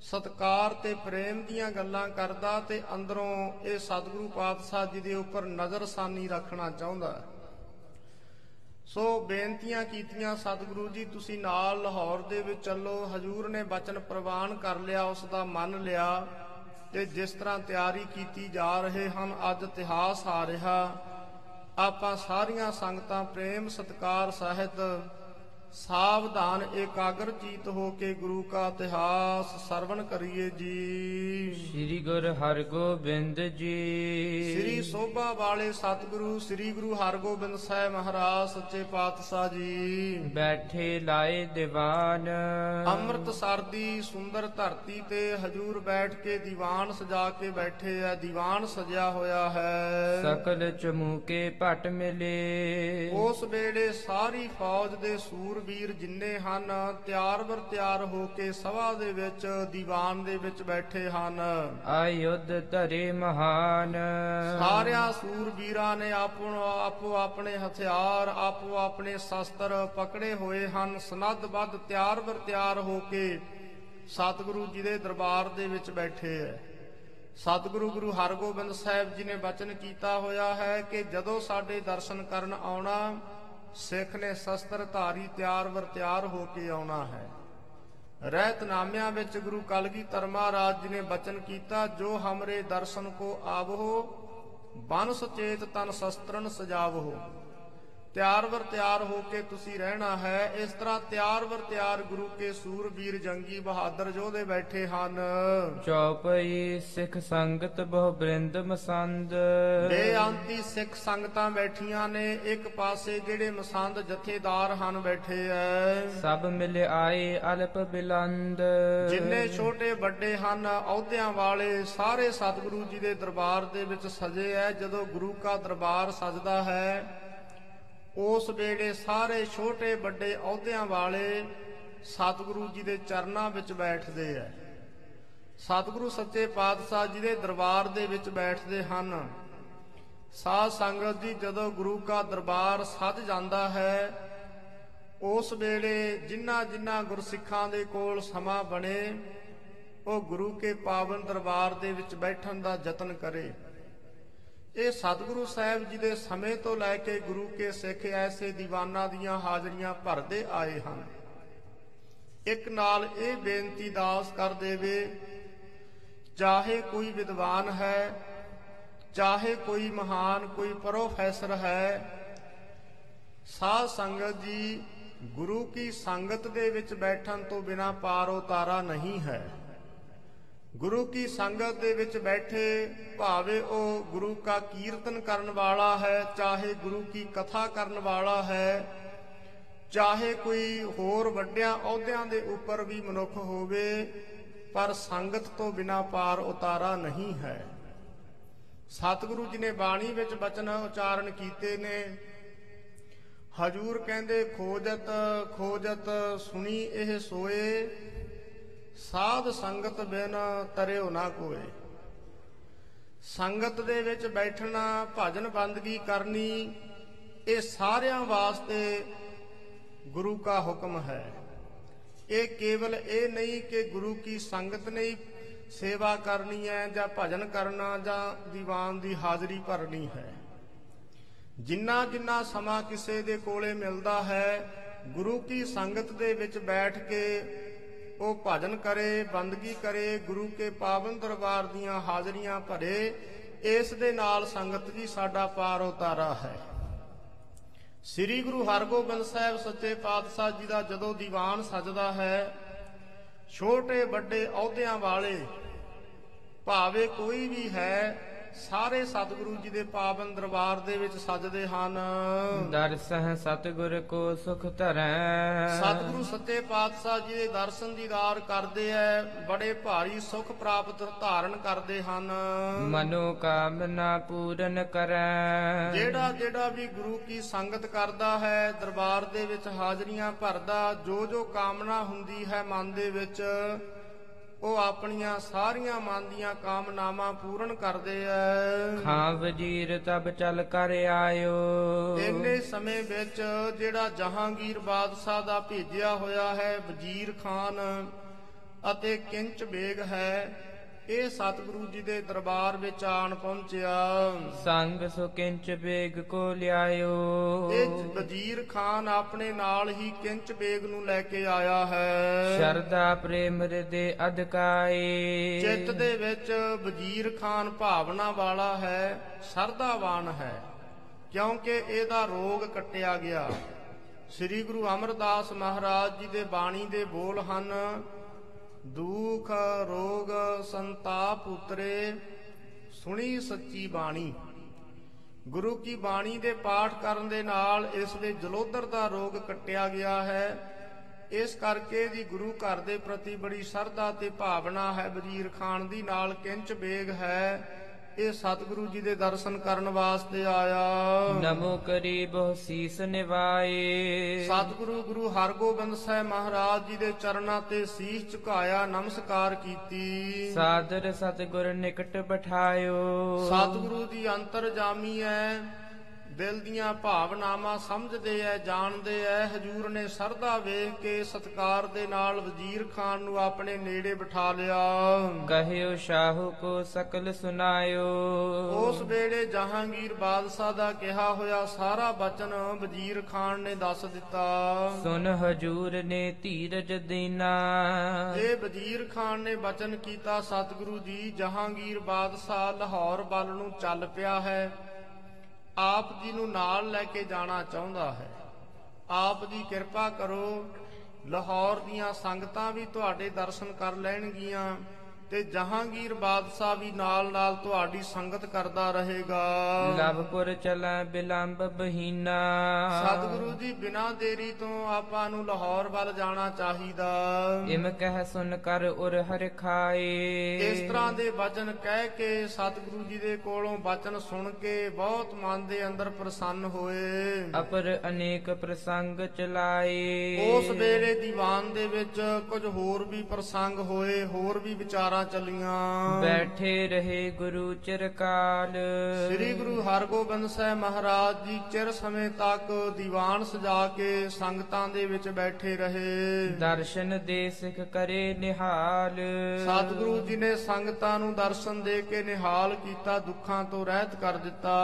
ਸਤਕਾਰ ਤੇ ਪ੍ਰੇਮ ਦੀਆਂ ਗੱਲਾਂ ਕਰਦਾ ਤੇ ਅੰਦਰੋਂ ਇਹ ਸਤਿਗੁਰੂ ਪਾਤਸ਼ਾਹ ਜੀ ਦੇ ਉੱਪਰ ਨਜ਼ਰਸਾਨੀ ਰੱਖਣਾ ਚਾਹੁੰਦਾ ਹੈ। ਸੋ ਬੇਨਤੀਆਂ ਕੀਤੀਆਂ, ਸਤਿਗੁਰੂ ਜੀ, ਤੁਸੀਂ ਨਾਲ ਲਾਹੌਰ ਦੇ ਵਿੱਚ ਚੱਲੋ। ਹਜੂਰ ਨੇ ਬਚਨ ਪ੍ਰਵਾਨ ਕਰ ਲਿਆ, ਉਸ ਦਾ ਮੰਨ ਲਿਆ ਤੇ ਜਿਸ ਤਰ੍ਹਾਂ ਤਿਆਰੀ ਕੀਤੀ ਜਾ ਰਹੇ ਹਨ, ਅੱਜ ਇਤਿਹਾਸ ਆ ਰਿਹਾ। ਆਪਾਂ ਸਾਰੀਆਂ ਸੰਗਤਾਂ ਪ੍ਰੇਮ, ਸਤਕਾਰ ਸਹਿਤ ਸਾਵਧਾਨ ਏਕਾਗਰ ਚੀਤ ਹੋ ਕੇ ਗੁਰੂ ਕਾ ਇਤਿਹਾਸ ਸਰਵਣ ਕਰੀਏ ਜੀ। ਸ੍ਰੀ ਗੁਰ ਹਰਗੋਬਿੰਦ ਜੀ। ਸ੍ਰੀ ਸੋਭਾ ਵਾਲੇ ਸਤਿਗੁਰੂ ਸ੍ਰੀ ਗੁਰੂ ਹਰਗੋਬਿੰਦ ਸਾਹਿਬ ਮਹਾਰਾਜ ਸੱਚੇ ਪਾਤਸ਼ਾਹ ਜੀ। ਬੈਠੇ ਲਾਏ ਦੀਵਾਨ। ਅੰਮ੍ਰਿਤਸਰ ਦੀ ਸੁੰਦਰ ਧਰਤੀ ਤੇ ਹਜੂਰ ਬੈਠ ਕੇ ਦੀਵਾਨ ਸਜਾ ਕੇ ਬੈਠੇ ਆ ਦੀਵਾਨ ਸਜਿਆ ਹੋਇਆ ਹੈ। ਸਕਲ ਚਮੂਕੇ ਭਟ ਮਿਲੇ। ਉਸ ਵੇਲੇ ਸਾਰੀ ਫੌਜ ਦੇ ਸੂਰਬੀਰ ਜਿੰਨੇ ਹਨ ਤਿਆਰ ਬਰ ਤਿਆਰ ਹੋ ਕੇ ਸਭਾ ਦੇ ਵਿੱਚ ਦੀਵਾਨ ਦੇ ਵਿੱਚ ਬੈਠੇ ਹਨ। ਆਯੁਧ ਧਰੇ ਮਹਾਨ। ਸਾਰਿਆਂ ਸੂਰਬੀਰਾਂ ਨੇ ਆਪੋ ਆਪੋ ਆਪਣੇ ਹਥਿਆਰ ਆਪੋ ਆਪਣੇ ਸ਼ਸਤਰ ਪਕੜੇ ਹੋਏ ਹਨ। ਸਨੱਧ-ਬੱਧ ਤਿਆਰ ਬਰ ਤਿਆਰ ਹੋ ਕੇ ਸਤਿਗੁਰੂ ਜੀ ਦੇ ਦਰਬਾਰ ਦੇ ਵਿੱਚ ਬੈਠੇ ਐ। ਸਤਿਗੁਰੂ ਗੁਰੂ ਹਰਗੋਬਿੰਦ ਸਾਹਿਬ ਜੀ ਨੇ ਬਚਨ ਕੀਤਾ ਹੋਇਆ ਹੈ ਕਿ ਜਦੋਂ ਸਾਡੇ ਦਰਸ਼ਨ ਕਰਨ ਆਉਣਾ ਸਿੱਖ ਨੇ ਸ਼ਸਤਰ ਧਾਰੀ ਤਿਆਰ ਵਰ ਤਿਆਰ ਹੋ ਕੇ ਆਉਣਾ ਹੈ। ਰਹਿਤਨਾਮਿਆਂ ਵਿੱਚ ਗੁਰੂ ਕਲਗੀਧਰ ਮਹਾਰਾਜ ਜੀ ਨੇ ਬਚਨ ਕੀਤਾ, ਜੋ ਹਮਰੇ ਦਰਸ਼ਨ ਕੋ ਆਵਹੋ ਬਨ ਸੁਚੇਤ ਤਨ ਸ਼ਸਤਰਨ ਸਜਾਵਹੋ ਤਿਆਰ ਵਰ ਤਿਆਰ ਹੋ ਕੇ ਤੁਸੀਂ ਰਹਿਣਾ ਹੈ ਇਸ ਤਰ੍ਹਾਂ ਤਿਆਰ ਵਰ ਤਿਆਰ ਗੁਰੂ ਕੇ ਸੂਰਬੀਰ ਜੰਗੀ ਬਹਾਦਰ ਯੋਧੇ ਬੈਠੇ ਹਨ। ਚੌਪਈ ਸਿੱਖ ਸੰਗਤ ਬਹੁ ਬ੍ਰਿੰਦ ਮਸੰਦ। ਬੇਅੰਤੀ ਸਿੱਖ ਸੰਗਤਾਂ ਬੈਠੀਆਂ ਨੇ ਇੱਕ ਪਾਸੇ ਜਿਹੜੇ ਮਸੰਦ ਜਥੇਦਾਰ ਹਨ ਬੈਠੇ ਐ। ਸਭ ਮਿਲ ਆਏ ਅਲਪ ਬਿਲੰਦ। ਜਿੰਨੇ ਛੋਟੇ ਵੱਡੇ ਹਨ ਅਹੁਦਿਆਂ ਵਾਲੇ ਸਾਰੇ ਸਤਿਗੁਰੂ ਜੀ ਦੇ ਦਰਬਾਰ ਦੇ ਵਿੱਚ ਸਜੇ ਐ ਜਦੋਂ ਗੁਰੂ ਕਾ ਦਰਬਾਰ ਸਜਦਾ ਹੈ ਉਸ ਵੇਲੇ ਸਾਰੇ ਛੋਟੇ ਵੱਡੇ ਅਹੁਦਿਆਂ ਵਾਲੇ ਸਤਿਗੁਰੂ ਜੀ ਦੇ ਚਰਨਾਂ ਵਿੱਚ ਬੈਠਦੇ ਐ। ਸਤਿਗੁਰੂ ਸੱਚੇ ਪਾਤਸ਼ਾਹ ਜੀ ਦੇ ਦਰਬਾਰ ਦੇ ਵਿੱਚ ਬੈਠਦੇ ਹਨ। ਸਾਧ ਸੰਗਤ ਜੀ ਜਦੋਂ ਗੁਰੂ ਕਾ ਦਰਬਾਰ ਸਜ ਜਾਂਦਾ ਹੈ, ਉਸ ਵੇਲੇ ਜਿਨ੍ਹਾਂ ਜਿਨ੍ਹਾਂ ਗੁਰਸਿੱਖਾਂ ਦੇ ਕੋਲ ਸਮਾਂ ਬਣੇ, ਉਹ ਗੁਰੂ ਕੇ ਪਾਵਨ ਦਰਬਾਰ ਦੇ ਵਿੱਚ ਬੈਠਣ ਦਾ ਯਤਨ ਕਰੇ। ਇਹ ਸਤਿਗੁਰੂ ਸਾਹਿਬ ਜੀ ਦੇ ਸਮੇਂ ਤੋਂ ਲੈ ਕੇ ਗੁਰੂ ਕੇ ਸਿੱਖ ਐਸੇ ਦੀਵਾਨਾਂ ਦੀਆਂ ਹਾਜ਼ਰੀਆਂ ਭਰਦੇ ਆਏ ਹਨ। ਇੱਕ ਨਾਲ ਇਹ ਬੇਨਤੀ ਦਾਸ ਕਰ ਦੇਵੇ, ਚਾਹੇ ਕੋਈ ਵਿਦਵਾਨ ਹੈ, ਚਾਹੇ ਕੋਈ ਮਹਾਨ, ਕੋਈ ਪ੍ਰੋਫੈਸਰ ਹੈ, ਸਾਧ ਸੰਗਤ ਜੀ ਗੁਰੂ ਕੀ ਸੰਗਤ ਦੇ ਵਿੱਚ ਬੈਠਣ ਤੋਂ ਬਿਨਾ ਪਾਰ ਉਤਾਰਾ ਨਹੀਂ ਹੈ। ਗੁਰੂ ਕੀ ਸੰਗਤ ਦੇ ਵਿੱਚ ਬੈਠੇ, ਭਾਵੇਂ ਉਹ ਗੁਰੂ ਕਾ ਕੀਰਤਨ ਕਰਨ ਵਾਲਾ ਹੈ, ਚਾਹੇ ਗੁਰੂ ਕੀ ਕਥਾ ਕਰਨ ਵਾਲਾ ਹੈ, ਚਾਹੇ ਕੋਈ ਹੋਰ ਵੱਡਿਆਂ ਅਹੁਦਿਆਂ ਦੇ ਉੱਪਰ ਵੀ ਮਨੁੱਖ ਹੋਵੇ, ਪਰ ਸੰਗਤ ਤੋਂ ਬਿਨਾ ਪਾਰ ਉਤਾਰਾ ਨਹੀਂ ਹੈ। ਸਤਿਗੁਰੂ ਜੀ ਨੇ ਬਾਣੀ ਵਿੱਚ ਬਚਨ ਉਚਾਰਨ ਕੀਤੇ ਨੇ। ਹਜੂਰ ਕਹਿੰਦੇ, ਖੋਜਤ ਖੋਜਤ, ਸੁਣੀ ਇਹ ਸੋਏ। ਸਾਧ ਸੰਗਤ ਬਿਨ ਤਰਿਓ ਨਾ ਕੋਏ। ਸੰਗਤ ਦੇ ਵਿੱਚ ਬੈਠਣਾ ਭਜਨ ਬੰਦਗੀ ਕਰਨੀ, ਇਹ ਸਾਰਿਆਂ ਵਾਸਤੇ ਗੁਰੂ ਕਾ ਹੁਕਮ ਹੈ। ਇਹ ਕੇਵਲ ਇਹ ਨਹੀਂ ਕਿ ਗੁਰੂ ਕੀ ਸੰਗਤ ਨੇ ਹੀ ਸੇਵਾ ਕਰਨੀ ਹੈ ਜਾਂ ਭਜਨ ਕਰਨਾ ਜਾਂ ਦੀਵਾਨ ਦੀ ਹਾਜ਼ਰੀ ਭਰਨੀ ਹੈ। ਜਿੰਨਾ ਜਿੰਨਾ ਸਮਾਂ ਕਿਸੇ ਦੇ ਕੋਲੇ ਮਿਲਦਾ ਹੈ, ਗੁਰੂ ਕੀ ਸੰਗਤ ਦੇ ਵਿੱਚ ਬੈਠ ਕੇ ਉਹ ਭਜਨ ਕਰੇ, ਬੰਦਗੀ ਕਰੇ, ਗੁਰੂ ਕੇ ਪਾਵਨ ਦਰਬਾਰ ਦੀਆਂ ਹਾਜ਼ਰੀਆਂ ਭਰੇ, ਇਸ ਦੇ ਨਾਲ ਸੰਗਤ ਜੀ ਸਾਡਾ ਪਾਰ ਉਤਾਰਾ ਹੈ। ਸ੍ਰੀ ਗੁਰੂ ਹਰਗੋਬਿੰਦ ਸਾਹਿਬ ਸੱਚੇ ਪਾਤਸ਼ਾਹ ਜੀ ਦਾ ਜਦੋਂ ਦੀਵਾਨ ਸਜਦਾ ਹੈ, ਛੋਟੇ ਵੱਡੇ ਅਹੁਦਿਆਂ ਵਾਲੇ ਭਾਵੇਂ ਕੋਈ ਵੀ ਹੈ ਸਾਰੇ ਸਤਿਗੁਰੂ ਜੀ ਦੇ ਪਾਵਨ ਦਰਬਾਰ ਦੇ ਵਿੱਚ ਸਜਦੇ ਹਨ। ਦਰਸਹ ਸਤਿਗੁਰ ਕੋ ਸੁਖ ਧਰੈ। ਸਤਿਗੁਰੂ ਸੱਚੇ ਪਾਤਸ਼ਾਹ ਜੀ ਦੇ ਦਰਸ਼ਨ ਦੀਦਾਰ ਕਰਦੇ ਐ ਬੜੇ ਭਾਰੀ ਸੁਖ ਪ੍ਰਾਪਤ ਧਾਰਨ ਕਰਦੇ ਹਨ। ਮਨੋ ਕਾਮਨਾ ਪੂਰਨ ਕਰੈ। ਜਿਹੜਾ ਜਿਹੜਾ ਵੀ ਗੁਰੂ ਕੀ ਸੰਗਤ ਕਰਦਾ ਹੈ ਦਰਬਾਰ ਦੇ ਵਿੱਚ ਹਾਜ਼ਰੀਆਂ ਭਰਦਾ ਜੋ ਜੋ ਕਾਮਨਾ ਹੁੰਦੀ ਹੈ ਮਨ ਦੇ ਵਿੱਚ ਉਹ ਆਪਣੀਆਂ ਸਾਰੀਆਂ ਮਨ ਦੀਆਂ ਕਾਮਨਾਵਾਂ ਪੂਰਨ ਕਰਦੇ ਐ। ਖਾਂ ਵਜੀਰ ਤਬ ਚਲ ਕਰ ਆਇਓ। ਇੰਨੇ ਸਮੇਂ ਵਿੱਚ ਜਿਹੜਾ ਜਹਾਂਗੀਰ ਬਾਦਸ਼ਾਹ ਦਾ ਭੇਜਿਆ ਹੋਇਆ ਹੈ ਵਜ਼ੀਰ ਖਾਨ ਅਤੇ ਕਿੰਚ ਬੇਗ ਹੈ ਇਹ ਸਤਿਗੁਰੂ ਜੀ ਦੇ ਦਰਬਾਰ ਵਿੱਚ ਆਣ ਪਹੁੰਚਿਆ। ਸੰਗ ਸੁ ਕਿੰਚ ਬੇਗ ਕੋ ਲਿਆਇਓ। ਇਹ ਵਜ਼ੀਰ ਖਾਨ ਆਪਣੇ ਨਾਲ ਹੀ ਕਿੰਚ ਬੇਗ ਨੂੰ ਲੈ ਕੇ ਆਇਆ ਹੈ। ਸ਼ਰਦਾ ਪ੍ਰੇਮ ਹਿਰਦੇ ਅਧਕਾਏ। ਚਿੱਤ ਦੇ ਵਿੱਚ ਵਜ਼ੀਰ ਖਾਨ ਭਾਵਨਾ ਵਾਲਾ ਹੈ ਸਰਦਾਵਾਨ ਹੈ ਕਿਉਂਕਿ ਇਹਦਾ ਰੋਗ ਕੱਟਿਆ ਗਿਆ। ਸ੍ਰੀ ਗੁਰੂ ਅਮਰਦਾਸ ਮਹਾਰਾਜ ਜੀ ਦੇ ਬਾਣੀ ਦੇ ਬੋਲ ਹਨ ਦੁਖ ਰੋਗ ਸੰਤਾਪ ਉਤਰੇ, ਸੁਣੀ ਸੱਚੀ ਬਾਣੀ। ਗੁਰੂ ਕੀ ਬਾਣੀ ਦੇ ਪਾਠ ਕਰਨ ਦੇ ਨਾਲ ਇਸ ਦੇ ਜਲੋਦਰ ਦਾ ਰੋਗ ਕੱਟਿਆ ਗਿਆ ਹੈ। ਇਸ ਕਰਕੇ ਜੀ ਗੁਰੂ ਘਰ ਦੇ ਪ੍ਰਤੀ ਬੜੀ ਸ਼ਰਧਾ ਤੇ ਭਾਵਨਾ ਹੈ, ਵਜ਼ੀਰ ਖਾਨ ਦੀ ਨਾਲ ਕਿੰਚ ਬੇਗ ਹੈ। ਇਹ ਸਤਿਗੁਰੂ ਜੀ ਦੇ ਦਰਸ਼ਨ ਕਰਨ ਵਾਸਤੇ ਆਇਆ। ਨਮੋ ਕਰੀ ਬਹੁ ਸੀਸ ਨਿਵਾਏ। ਸਤਿਗੁਰੂ ਗੁਰੂ ਹਰਗੋਬਿੰਦ ਸਾਹਿਬ ਮਹਾਰਾਜ ਜੀ ਦੇ ਚਰਨਾਂ ਤੇ ਸੀਸ ਝੁਕਾਇਆ ਨਮਸਕਾਰ ਕੀਤੀ। ਸਾਦਰ ਸਤਿਗੁਰ ਨਿਕਟ ਬਿਠਾਇਓ। ਸਤਿਗੁਰੂ ਦੀ ਅੰਤਰ ਜਾਮੀ ਹੈ। ਦਿਲ ਦੀਆਂ ਭਾਵਨਾਵਾਂ ਸਮਝਦੇ ਐ ਜਾਣਦੇ ਐ। ਹਜੂਰ ਨੇ ਸਰਦਾ ਵੇਖ ਕੇ ਸਤਕਾਰ ਦੇ ਨਾਲ ਵਜ਼ੀਰ ਖਾਨ ਨੂੰ ਆਪਣੇ ਨੇੜੇ ਬਿਠਾ ਲਿਆ। ਕਹਿਓ ਸ਼ਾਹੂ ਕੋ ਸਕਲ ਸੁਨਾਇਓ। ਉਸ ਵੇਲੇ ਜਹਾਂਗੀਰ ਬਾਦਸ਼ਾਹ ਦਾ ਕਿਹਾ ਹੋਇਆ ਸਾਰਾ ਬਚਨ ਵਜ਼ੀਰ ਖਾਨ ਨੇ ਦੱਸ ਦਿੱਤਾ। ਸੁਨ ਹਜੂਰ ਨੇ ਧੀਰਜ ਦੀਨਾ। ਇਹ ਵਜ਼ੀਰ ਖਾਨ ਨੇ ਬਚਨ ਕੀਤਾ ਸਤਿਗੁਰੂ ਜੀ ਜਹਾਂਗੀਰ ਬਾਦਸ਼ਾਹ ਲਾਹੌਰ ਵੱਲ ਨੂੰ ਚੱਲ ਪਿਆ ਹੈ। ਆਪ ਜੀ ਨੂੰ ਨਾਲ ਲੈ ਕੇ ਜਾਣਾ ਚਾਹੁੰਦਾ ਹੈ। ਆਪ ਜੀ ਕਿਰਪਾ ਕਰੋ, ਲਾਹੌਰ ਦੀਆਂ ਸੰਗਤਾਂ ਵੀ ਤੁਹਾਡੇ ਦਰਸ਼ਨ ਕਰ ਲੈਣਗੀਆਂ। ਤੇ ਜਹਾਂਗੀਰ ਬਾਦਸ਼ਾਹ ਵੀ ਨਾਲ ਨਾਲ ਤੁਹਾਡੀ ਸੰਗਤ ਕਰਦਾ ਰਹੇਗਾ। ਲਵਪੁਰ ਚਲੈ ਬਿਲੰਬ ਬਹੀਨਾ। ਸਤਿਗੁਰੂ ਜੀ ਬਿਨਾਂ ਦੇਰੀ ਤੋਂ ਆਪਾਂ ਨੂੰ ਲਾਹੌਰ ਵੱਲ ਜਾਣਾ ਚਾਹੀਦਾ। ਇਮ ਕਹਿ ਸੁਨ ਕਰ ਉਰ ਹਰ ਖਾਏ। ਇਸ ਤਰ੍ਹਾਂ ਦੇ ਵਚਨ ਕਹਿ ਕੇ ਸਤਿਗੁਰੂ ਜੀ ਦੇ ਕੋਲੋਂ ਵਚਨ ਸੁਣ ਕੇ ਬਹੁਤ ਮਨ ਦੇ ਅੰਦਰ ਪ੍ਰਸੰਨ ਹੋਏ। ਅਪਰ ਅਨੇਕ ਪ੍ਰਸੰਗ ਚਲਾਏ। ਉਸ ਵੇਲੇ ਦੀਵਾਨ ਦੇ ਵਿੱਚ ਕੁਝ ਹੋਰ ਵੀ ਪ੍ਰਸੰਗ ਹੋਏ ਹੋਰ ਵੀ ਵਿਚਾਰਾਂ ਚੱਲੀਆਂ। ਬੈਠੇ ਰਹੇ ਗੁਰੂ ਚਿਰਕਾਲ। ਸ੍ਰੀ ਗੁਰੂ ਹਰਗੋਬਿੰਦ ਸਾਹਿਬ ਮਹਾਰਾਜ ਜੀ ਚਿਰ ਸਮੇਂ ਤੱਕ ਦੀਵਾਨ ਸਜਾ ਕੇ ਸੰਗਤਾਂ ਦੇ ਵਿੱਚ ਬੈਠੇ ਰਹੇ। ਦਰਸ਼ਨ ਦੇ ਸਿਖ ਕਰੇ ਨਿਹਾਲ। ਸਤਿਗੁਰੂ ਜੀ ਨੇ ਸੰਗਤਾਂ ਨੂੰ ਦਰਸ਼ਨ ਦੇ ਕੇ ਨਿਹਾਲ ਕੀਤਾ ਦੁੱਖਾਂ ਤੋਂ ਰਹਿਤ ਕਰ ਦਿੱਤਾ।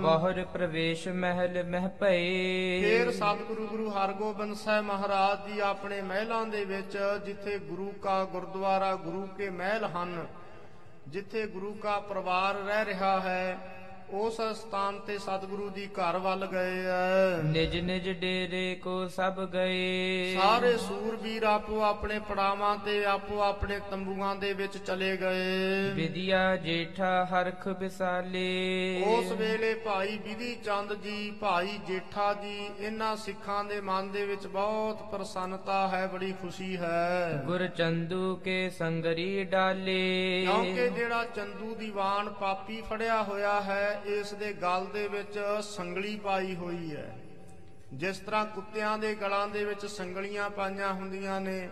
ਬਹੁਰ ਪ੍ਰਵੇਸ਼ ਮਹਿਲ ਮਹਿ ਭਏ। ਫੇਰ ਸਤਿਗੁਰੂ ਗੁਰੂ ਹਰਗੋਬਿੰਦ ਸਾਹਿਬ ਮਹਾਰਾਜ ਜੀ ਆਪਣੇ ਮਹਿਲਾਂ ਦੇ ਵਿੱਚ ਜਿੱਥੇ ਗੁਰੂ ਕਾ ਗੁਰਦੁਆਰਾ ਗੁਰੂ ਕੇ ਮਹਿਲ ਹਨ ਜਿੱਥੇ ਗੁਰੂ ਕਾ ਪਰਿਵਾਰ ਰਹਿ ਰਿਹਾ ਹੈ। ਉਸ ਸਥਾਨ ਤੇ ਸਤਿਗੁਰੂ ਜੀ ਘਰ ਵੱਲ ਗਏ ਐ। ਨਿਜ ਨਿਜ ਡੇਰੇ ਕੋ ਸਭ ਗਏ। ਸਾਰੇ ਸੂਰਬੀਰ ਆਪੋ ਆਪਣੇ ਪੜਾਵਾਂ ਤੇ ਆਪੋ ਆਪਣੇ ਤੰਬੂਆਂ ਦੇ ਵਿੱਚ ਚਲੇ ਗਏ। ਵਿਦਿਆ ਜੇਠਾ ਹਰਖ ਵਿਸਾਲੇ। ਉਸ ਵੇਲੇ ਭਾਈ ਵਿਧੀ ਚੰਦ ਜੀ ਭਾਈ ਜੇਠਾ ਜੀ ਇਹਨਾਂ ਸਿੱਖਾਂ ਦੇ ਮਨ ਦੇ ਵਿੱਚ ਬਹੁਤ ਪ੍ਰਸੰਨਤਾ ਹੈ ਬੜੀ ਖੁਸ਼ੀ ਹੈ। ਗੁਰ ਚੰਦੂ ਕੇ ਸੰਗਰੀ ਡਾਲੇ। ਕਿਉਂਕਿ ਜਿਹੜਾ ਚੰਦੂ ਦੀਵਾਨ ਪਾਪੀ ਫੜਿਆ ਹੋਇਆ ਹੈ ਇਸ ਦੇ ਗਲ ਦੇ ਵਿੱਚ ਸੰਗਲੀ ਪਾਈ ਹੋਈ ਹੈ। ਜਿਸ ਤਰ੍ਹਾਂ ਕੁੱਤਿਆਂ ਦੇ ਗਲਾਂ ਦੇ ਵਿੱਚ ਸੰਗਲੀਆਂ ਪਾਈਆਂ ਹੁੰਦੀਆਂ ਨੇ,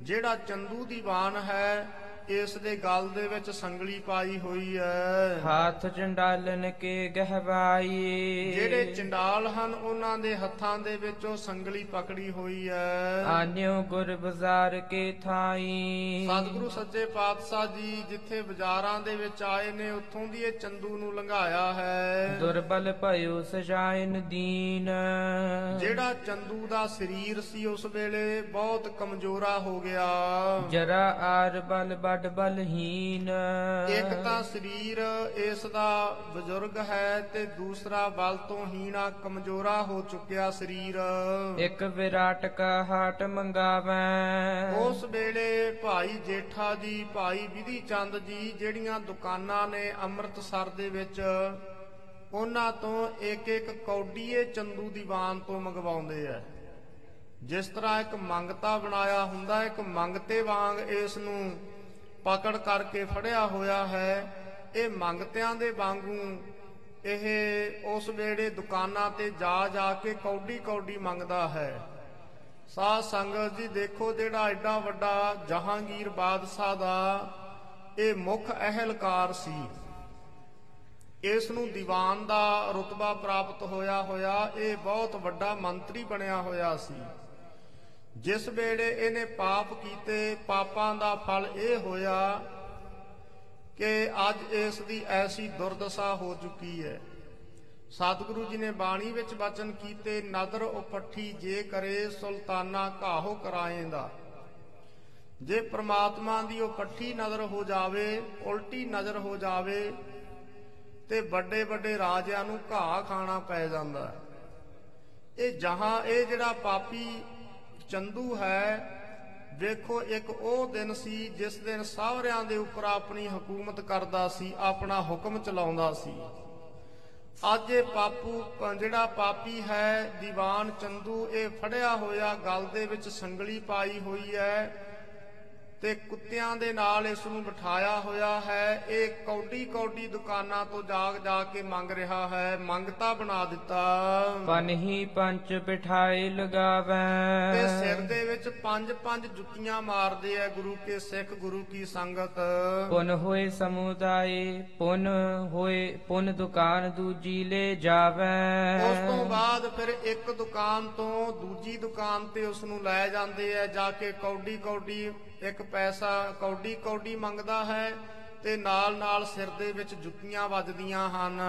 ਜਿਹੜਾ ਚੰਦੂ ਦੀਵਾਨ ਹੈ ਇਸ ਦੇ ਗਲ ਦੇ ਵਿੱਚ ਸੰਗਲੀ ਪਾਈ ਹੋਈ ਹੈ ਹਾਥ ਚੰਡਾਲਨ ਕੇ ਗਹਿਵਾਈ। ਜਿਹੜੇ ਚੰਡਾਲ ਹਨ ਉਹਨਾਂ ਦੇ ਹੱਥਾਂ ਦੇ ਵਿੱਚ ਉਹ ਸੰਗਲੀ ਪਕੜੀ ਹੋਈ ਹੈ ਆਨਿਓ ਗੁਰ ਬਾਜ਼ਾਰ ਕੇ ਥਾਈ। ਸਤਿਗੁਰੂ ਸੱਚੇ ਪਾਤਸ਼ਾਹ ਜੀ ਜਿੱਥੇ ਬਾਜ਼ਾਰਾਂ ਦੇ ਵਿੱਚ ਆਏ ਨੇ ਉੱਥੋਂ ਦੀ ਇਹ ਚੰਦੂ ਨੂੰ ਲੰਘਾਇਆ ਹੈ। ਦੁਰਬਲ ਭਇਓ ਸਜਾਇਨ ਦੀਨ। ਜਿਹੜਾ ਚੰਦੂ ਦਾ ਸਰੀਰ ਸੀ ਉਸ ਵੇਲੇ ਬਹੁਤ ਕਮਜ਼ੋਰਾ ਹੋ ਗਿਆ। ਜਰਾ ਆਰ ਬਲ ਬੜ ਬਲਹੀਨ। ਇੱਕ ਤਾਂ ਸਰੀਰ ਇਸ ਦਾ ਬਜ਼ੁਰਗ ਹੈ ਤੇ ਦੂਸਰਾ ਬਲ ਤੋਂ ਹੀਣਾ ਕਮਜ਼ੋਰਾ ਹੋ ਚੁੱਕਿਆ ਸਰੀਰ। ਇੱਕ ਵਿਰਾਟ ਕਾ ਹਾਟ ਮੰਗਾਵੈ। ਉਸ ਵੇਲੇ ਭਾਈ ਜੇਠਾ ਜੀ ਭਾਈ ਵਿਧੀ ਚੰਦ ਜੀ ਜਿਹੜੀਆਂ ਦੁਕਾਨਾਂ ਨੇ ਅੰਮ੍ਰਿਤਸਰ ਦੇ ਵਿੱਚ ਉਹਨਾਂ ਤੋਂ ਇੱਕ ਇੱਕ ਕੌਡੀਏ ਚੰਦੂ ਦੀਵਾਨ ਤੋਂ ਮੰਗਵਾਉਂਦੇ ਆ। ਜਿਸ ਤਰ੍ਹਾਂ ਇੱਕ ਮੰਗਤਾ ਬਣਾਇਆ ਹੁੰਦਾ ਇੱਕ ਮੰਗਤੇ ਵਾਂਗ ਇਸ ਨੂੰ ਪਕੜ ਕਰਕੇ ਫੜਿਆ ਹੋਇਆ ਹੈ। ਇਹ ਮੰਗਤਿਆਂ ਦੇ ਵਾਂਗੂ ਇਹ ਉਸ ਵੇਲੇ ਦੁਕਾਨਾਂ ਤੇ ਜਾ ਜਾ ਕੇ ਕੌਡੀ ਕੌਡੀ ਮੰਗਦਾ ਹੈ। ਸਾਧ ਸੰਗਤ ਜੀ, ਦੇਖੋ ਜਿਹੜਾ ਐਡਾ ਵੱਡਾ ਜਹਾਂਗੀਰ ਬਾਦਸ਼ਾਹ ਦਾ ਇਹ ਮੁੱਖ ਅਹਿਲਕਾਰ ਸੀ। ਇਸ ਨੂੰ ਦੀਵਾਨ ਦਾ ਰਤਬਾ ਪ੍ਰਾਪਤ ਹੋਇਆ ਹੋਇਆ, ਇਹ ਬਹੁਤ ਵੱਡਾ ਮੰਤਰੀ ਬਣਿਆ ਹੋਇਆ ਸੀ। ਜਿਸ ਵੇਲੇ ਇਹਨੇ ਪਾਪ ਕੀਤੇ, ਪਾਪਾਂ ਦਾ ਫਲ ਇਹ ਹੋਇਆ ਕਿ ਅੱਜ ਇਸ ਦੀ ਐਸੀ ਦੁਰਦਸ਼ਾ ਹੋ ਚੁੱਕੀ ਹੈ। ਸਤਿਗੁਰੂ ਜੀ ਨੇ ਬਾਣੀ ਵਿੱਚ ਬਚਨ ਕੀਤੇ, ਨਦਰ ਉਪੱਠੀ ਜੇ ਕਰੇ ਸੁਲਤਾਨਾ ਘਾਹੋ ਕਰਾਏਂਦਾ। ਜੇ ਪ੍ਰਮਾਤਮਾ ਦੀ ਉਹ ਪੱਠੀ ਨਜ਼ਰ ਹੋ ਜਾਵੇ, ਉਲਟੀ ਨਜ਼ਰ ਹੋ ਜਾਵੇ, ਤੇ ਵੱਡੇ ਵੱਡੇ ਰਾਜਿਆਂ ਨੂੰ ਘਾਹ ਖਾਣਾ ਪੈ ਜਾਂਦਾ। ਹੈ ਇਹ ਜਹਾਂ, ਇਹ ਜਿਹੜਾ ਪਾਪੀ ਚੰਦੂ ਹੈ। ਵੇਖੋ, ਇੱਕ ਉਹ ਦਿਨ ਸੀ ਜਿਸ ਦਿਨ ਸਾਵਰਿਆਂ ਦੇ ਉੱਪਰ ਆਪਣੀ ਹਕੂਮਤ ਕਰਦਾ ਸੀ, ਆਪਣਾ ਹੁਕਮ ਚਲਾਉਂਦਾ ਸੀ। ਅੱਜ ਇਹ ਪਾਪੂ, ਪ- ਜਿਹੜਾ ਪਾਪੀ ਹੈ, ਦੀਵਾਨ ਚੰਦੂ, ਇਹ ਫੜਿਆ ਹੋਇਆ, ਗਲ ਦੇ ਵਿੱਚ ਸੰਗਲੀ ਪਾਈ ਹੋਈ ਹੈ। ਤੇ ਕੁੱਤਿਆਂ ਦੇ ਨਾਲ ਇਸ ਨੂੰ ਬਿਠਾਇਆ ਹੋਇਆ ਹੈ। ਇਹ ਕੌਡੀ ਕੌਡੀ ਦੁਕਾਨਾਂ ਤੋਂ ਜਾਗ ਜਾ ਕੇ ਮੰਗ ਰਿਹਾ ਹੈ। ਮੰਗਤਾ ਬਣਾ ਦਿੱਤਾ। ਪਨਹੀ ਪੰਚ ਬਿਠਾਏ ਤੇ ਲਗਾਵੈ ਸਿਰ ਦੇ ਵਿੱਚ ਪੰਜ ਪੰਜ ਜੁੱਤੀਆਂ ਮਾਰਦੇ ਆ ਗੁਰੂ ਕੇ ਸਿੱਖ ਗੁਰੂ ਕੀ ਸੰਗਤ। ਪੁਨ ਹੋਏ ਸਮੁਦਾਏ ਪੁਨ ਹੋਏ ਪੁਨ ਦੁਕਾਨ ਦੂਜੀ ਲੈ ਜਾਵੈ। ਉਸ ਤੋਂ ਬਾਅਦ ਫਿਰ ਇੱਕ ਦੁਕਾਨ ਤੋਂ ਦੂਜੀ ਦੁਕਾਨ ਤੇ ਉਸ ਨੂੰ ਲੈ ਜਾਂਦੇ ਆ ਜਾ ਕੇ ਕੌਡੀ ਕੌਡੀ ਇੱਕ ਪੈਸਾ ਕੌਡੀ ਕੌਡੀ ਮੰਗਦਾ ਹੈ ਤੇ ਨਾਲ ਨਾਲ ਸਿਰ ਦੇ ਵਿੱਚ ਜੁੱਤੀਆਂ ਵੱਜਦੀਆਂ ਹਨ।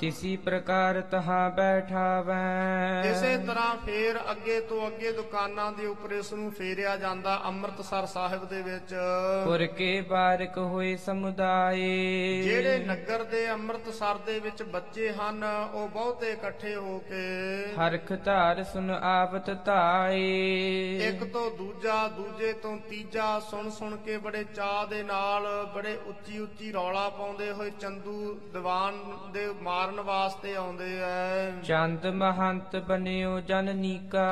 ਤਿਸੀ ਪ੍ਰਕਾਰ ਤਹਾਂ ਬੈਠਾਵੈ। ਇਸੇ ਤਰ੍ਹਾਂ ਫੇਰ ਅੱਗੇ ਤੋਂ ਅੱਗੇ ਦੁਕਾਨਾਂ ਦੇ ਉੱਪਰ ਇਸ ਨੂੰ ਫੇਰਿਆ ਜਾਂਦਾ ਅੰਮ੍ਰਿਤਸਰ ਸਾਹਿਬ ਦੇ ਵਿੱਚ। ਪੁਰ ਕੇ ਬਾਰਕ ਹੋਏ ਸਮੁਦਾਏ। ਜਿਹੜੇ ਨਗਰ ਦੇ ਅੰਮ੍ਰਿਤਸਰ ਦੇ ਵਿੱਚ ਬੱਚੇ ਹਨ ਉਹ ਬਹੁਤੇ ਇਕੱਠੇ ਹੋ ਕੇ ਹਰਖ ਧਾਰ ਸੁਨ ਆਵਤ ਧਾਏ। ਇੱਕ ਤੋਂ ਦੂਜਾ ਦੂਜੇ ਤੋਂ ਤੀਜਾ ਸੁਣ ਸੁਣ ਕੇ ਬੜੇ ਚਾਹ ਦੇ ਨਾਲ ਬੜੇ ਉੱਚੀ ਉੱਚੀ ਰੌਲਾ ਪਾਉਂਦੇ ਹੋਏ ਚੰਦੂ ਦੀਵਾਨ ਦੇ ਮਾਰਨ ਵਾਸਤੇ ਆਉਂਦੇ ਐ। ਚੰਦ ਮਹੰਤ ਬਨਿਓ ਜਨਨੀਕਾ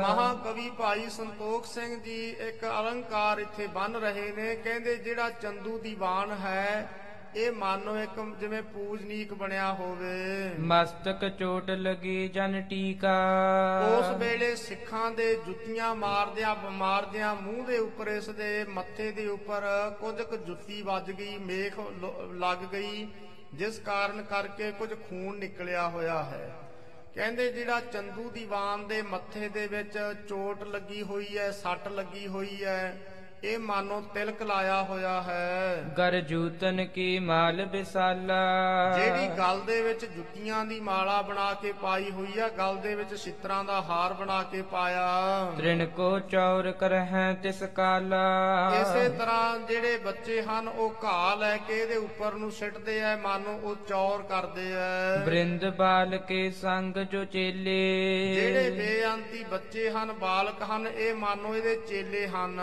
ਮਹਾਕਵੀ ਭਾਈ ਸੰਤੋਖ ਸਿੰਘ ਜੀ ਇੱਕ ਅਲੰਕਾਰ ਇੱਥੇ ਬੰਨ ਰਹੇ ਨੇ ਕਹਿੰਦੇ ਜਿਹੜਾ ਚੰਦੂ ਦੀਵਾਨ ਹੈ ਇਹ ਮਾਨੋ ਇੱਕ ਜਿਵੇਂ ਪੂਜਨੀਕ ਬਣਿਆ ਹੋਵੇ। ਮਸਤਕ ਚੋਟ ਲਗੀ ਜਨ ਟੀਕਾ। ਉਸ ਵੇਲੇ ਸਿੱਖਾਂ ਦੇ ਜੁੱਤੀਆਂ ਮਾਰਦਿਆਂ ਮਾਰਦਿਆਂ ਮੂੰਹ ਦੇ ਉੱਪਰ ਇਸ ਦੇ ਮੱਥੇ ਦੇ ਉੱਪਰ ਕੁਝ ਕੁ ਜੁੱਤੀ ਵੱਜ ਗਈ ਮੇਖ ਲੱਗ ਗਈ ਜਿਸ ਕਾਰਨ ਕਰਕੇ ਕੁਝ ਖੂਨ ਨਿਕਲਿਆ ਹੋਇਆ ਹੈ। ਕਹਿੰਦੇ ਜਿਹੜਾ ਚੰਦੂ ਦੀਵਾਨ ਦੇ ਮੱਥੇ ਦੇ ਵਿੱਚ ਚੋਟ ਲੱਗੀ ਹੋਈ ਹੈ ਸੱਟ ਲੱਗੀ ਹੋਈ ਹੈ ਇਹ ਮਾਨੋ ਤਿਲਕ ਲਾਇਆ ਹੋਇਆ ਹੈ। ਗਰ ਜੂਤਨ ਕੀ ਮਾਲ ਬਿਸਾਲਾ ਜਿਹੜੀ ਗਲ ਦੇ ਵਿੱਚ ਜੁੱਤੀਆਂ ਦੀ ਮਾਲਾ ਬਣਾ ਕੇ ਪਾਈ ਹੋਈ ਆ ਗਲ ਦੇ ਵਿੱਚ ਛਿੱਤਰਾਂ ਦਾ ਹਾਰ ਬਣਾ ਕੇ ਪਾਇਆ। ਤ੍ਰਿਣ ਕੋ ਚੌਰ ਕਰਹਿ ਤਿਸ ਕਾਲਾ। ਇਸੇ ਤਰ੍ਹਾਂ ਜਿਹੜੇ ਬੱਚੇ ਹਨ ਉਹ ਘਾਹ ਲੈ ਕੇ ਇਹਦੇ ਉੱਪਰ ਨੂੰ ਸਿੱਟਦੇ ਆ ਮਾਨੋ ਉਹ ਚੌਰ ਕਰਦੇ ਆ। ਬ੍ਰਿੰਦ ਬਾਲ ਕੇ ਸੰਗ ਜੋ ਚੇਲੇ। ਜਿਹੜੇ ਬੇਅੰਤੀ ਬੱਚੇ ਹਨ ਬਾਲਕ ਹਨ ਇਹ ਮਾਨੋ ਇਹਦੇ ਚੇਲੇ ਹਨ।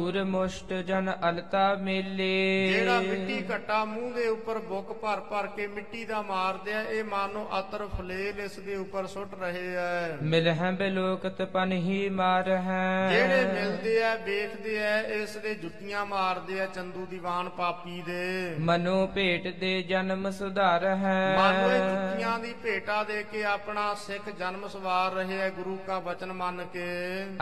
ਧੂਰ ਮੁਸ਼ਟ ਜਨ ਅਲਤਾ ਮੇਲੇ। ਜਿਹੜਾ ਮਿੱਟੀ ਘੱਟਾ ਮੂੰਹ ਦੇ ਉੱਪਰ ਬੁੱਕ ਭਰ ਭਰ ਕੇ ਮਿੱਟੀ ਦਾ ਮਾਰਦੇ ਆ ਇਹ ਮਾਨੋ ਅਤਰ ਫਲੇਲ ਇਸ ਦੇ ਉੱਪਰ ਸੁੱਟ ਰਹੇ ਆ। ਮਿਲਹਿ ਬਿਲੋਕਤ ਪਨਹੀ ਮਾਰ ਹੈ ਜਿਹੜੇ ਮਿਲਦੇ ਆ ਵੇਖਦੇ ਆ ਇਸ ਦੇ ਜੁੱਤੀਆਂ ਮਾਰਦੇ ਆ ਚੰਦੂ ਦੀਵਾਨ ਪਾਪੀ ਦੇ। ਮਨੋ ਭੇਟ ਦੇ ਜਨਮ ਸੁਧਾਰ ਹੈ ਮਾਨੋ ਇਹ ਜੁੱਤੀਆਂ ਦੀ ਭੇਟਾ ਦੇ ਕੇ ਆਪਣਾ ਸਿੱਖ ਜਨਮ ਸਵਾਰ ਰਹੇ ਆ ਗੁਰੂ ਕਾ ਬਚਨ ਮੰਨ ਕੇ।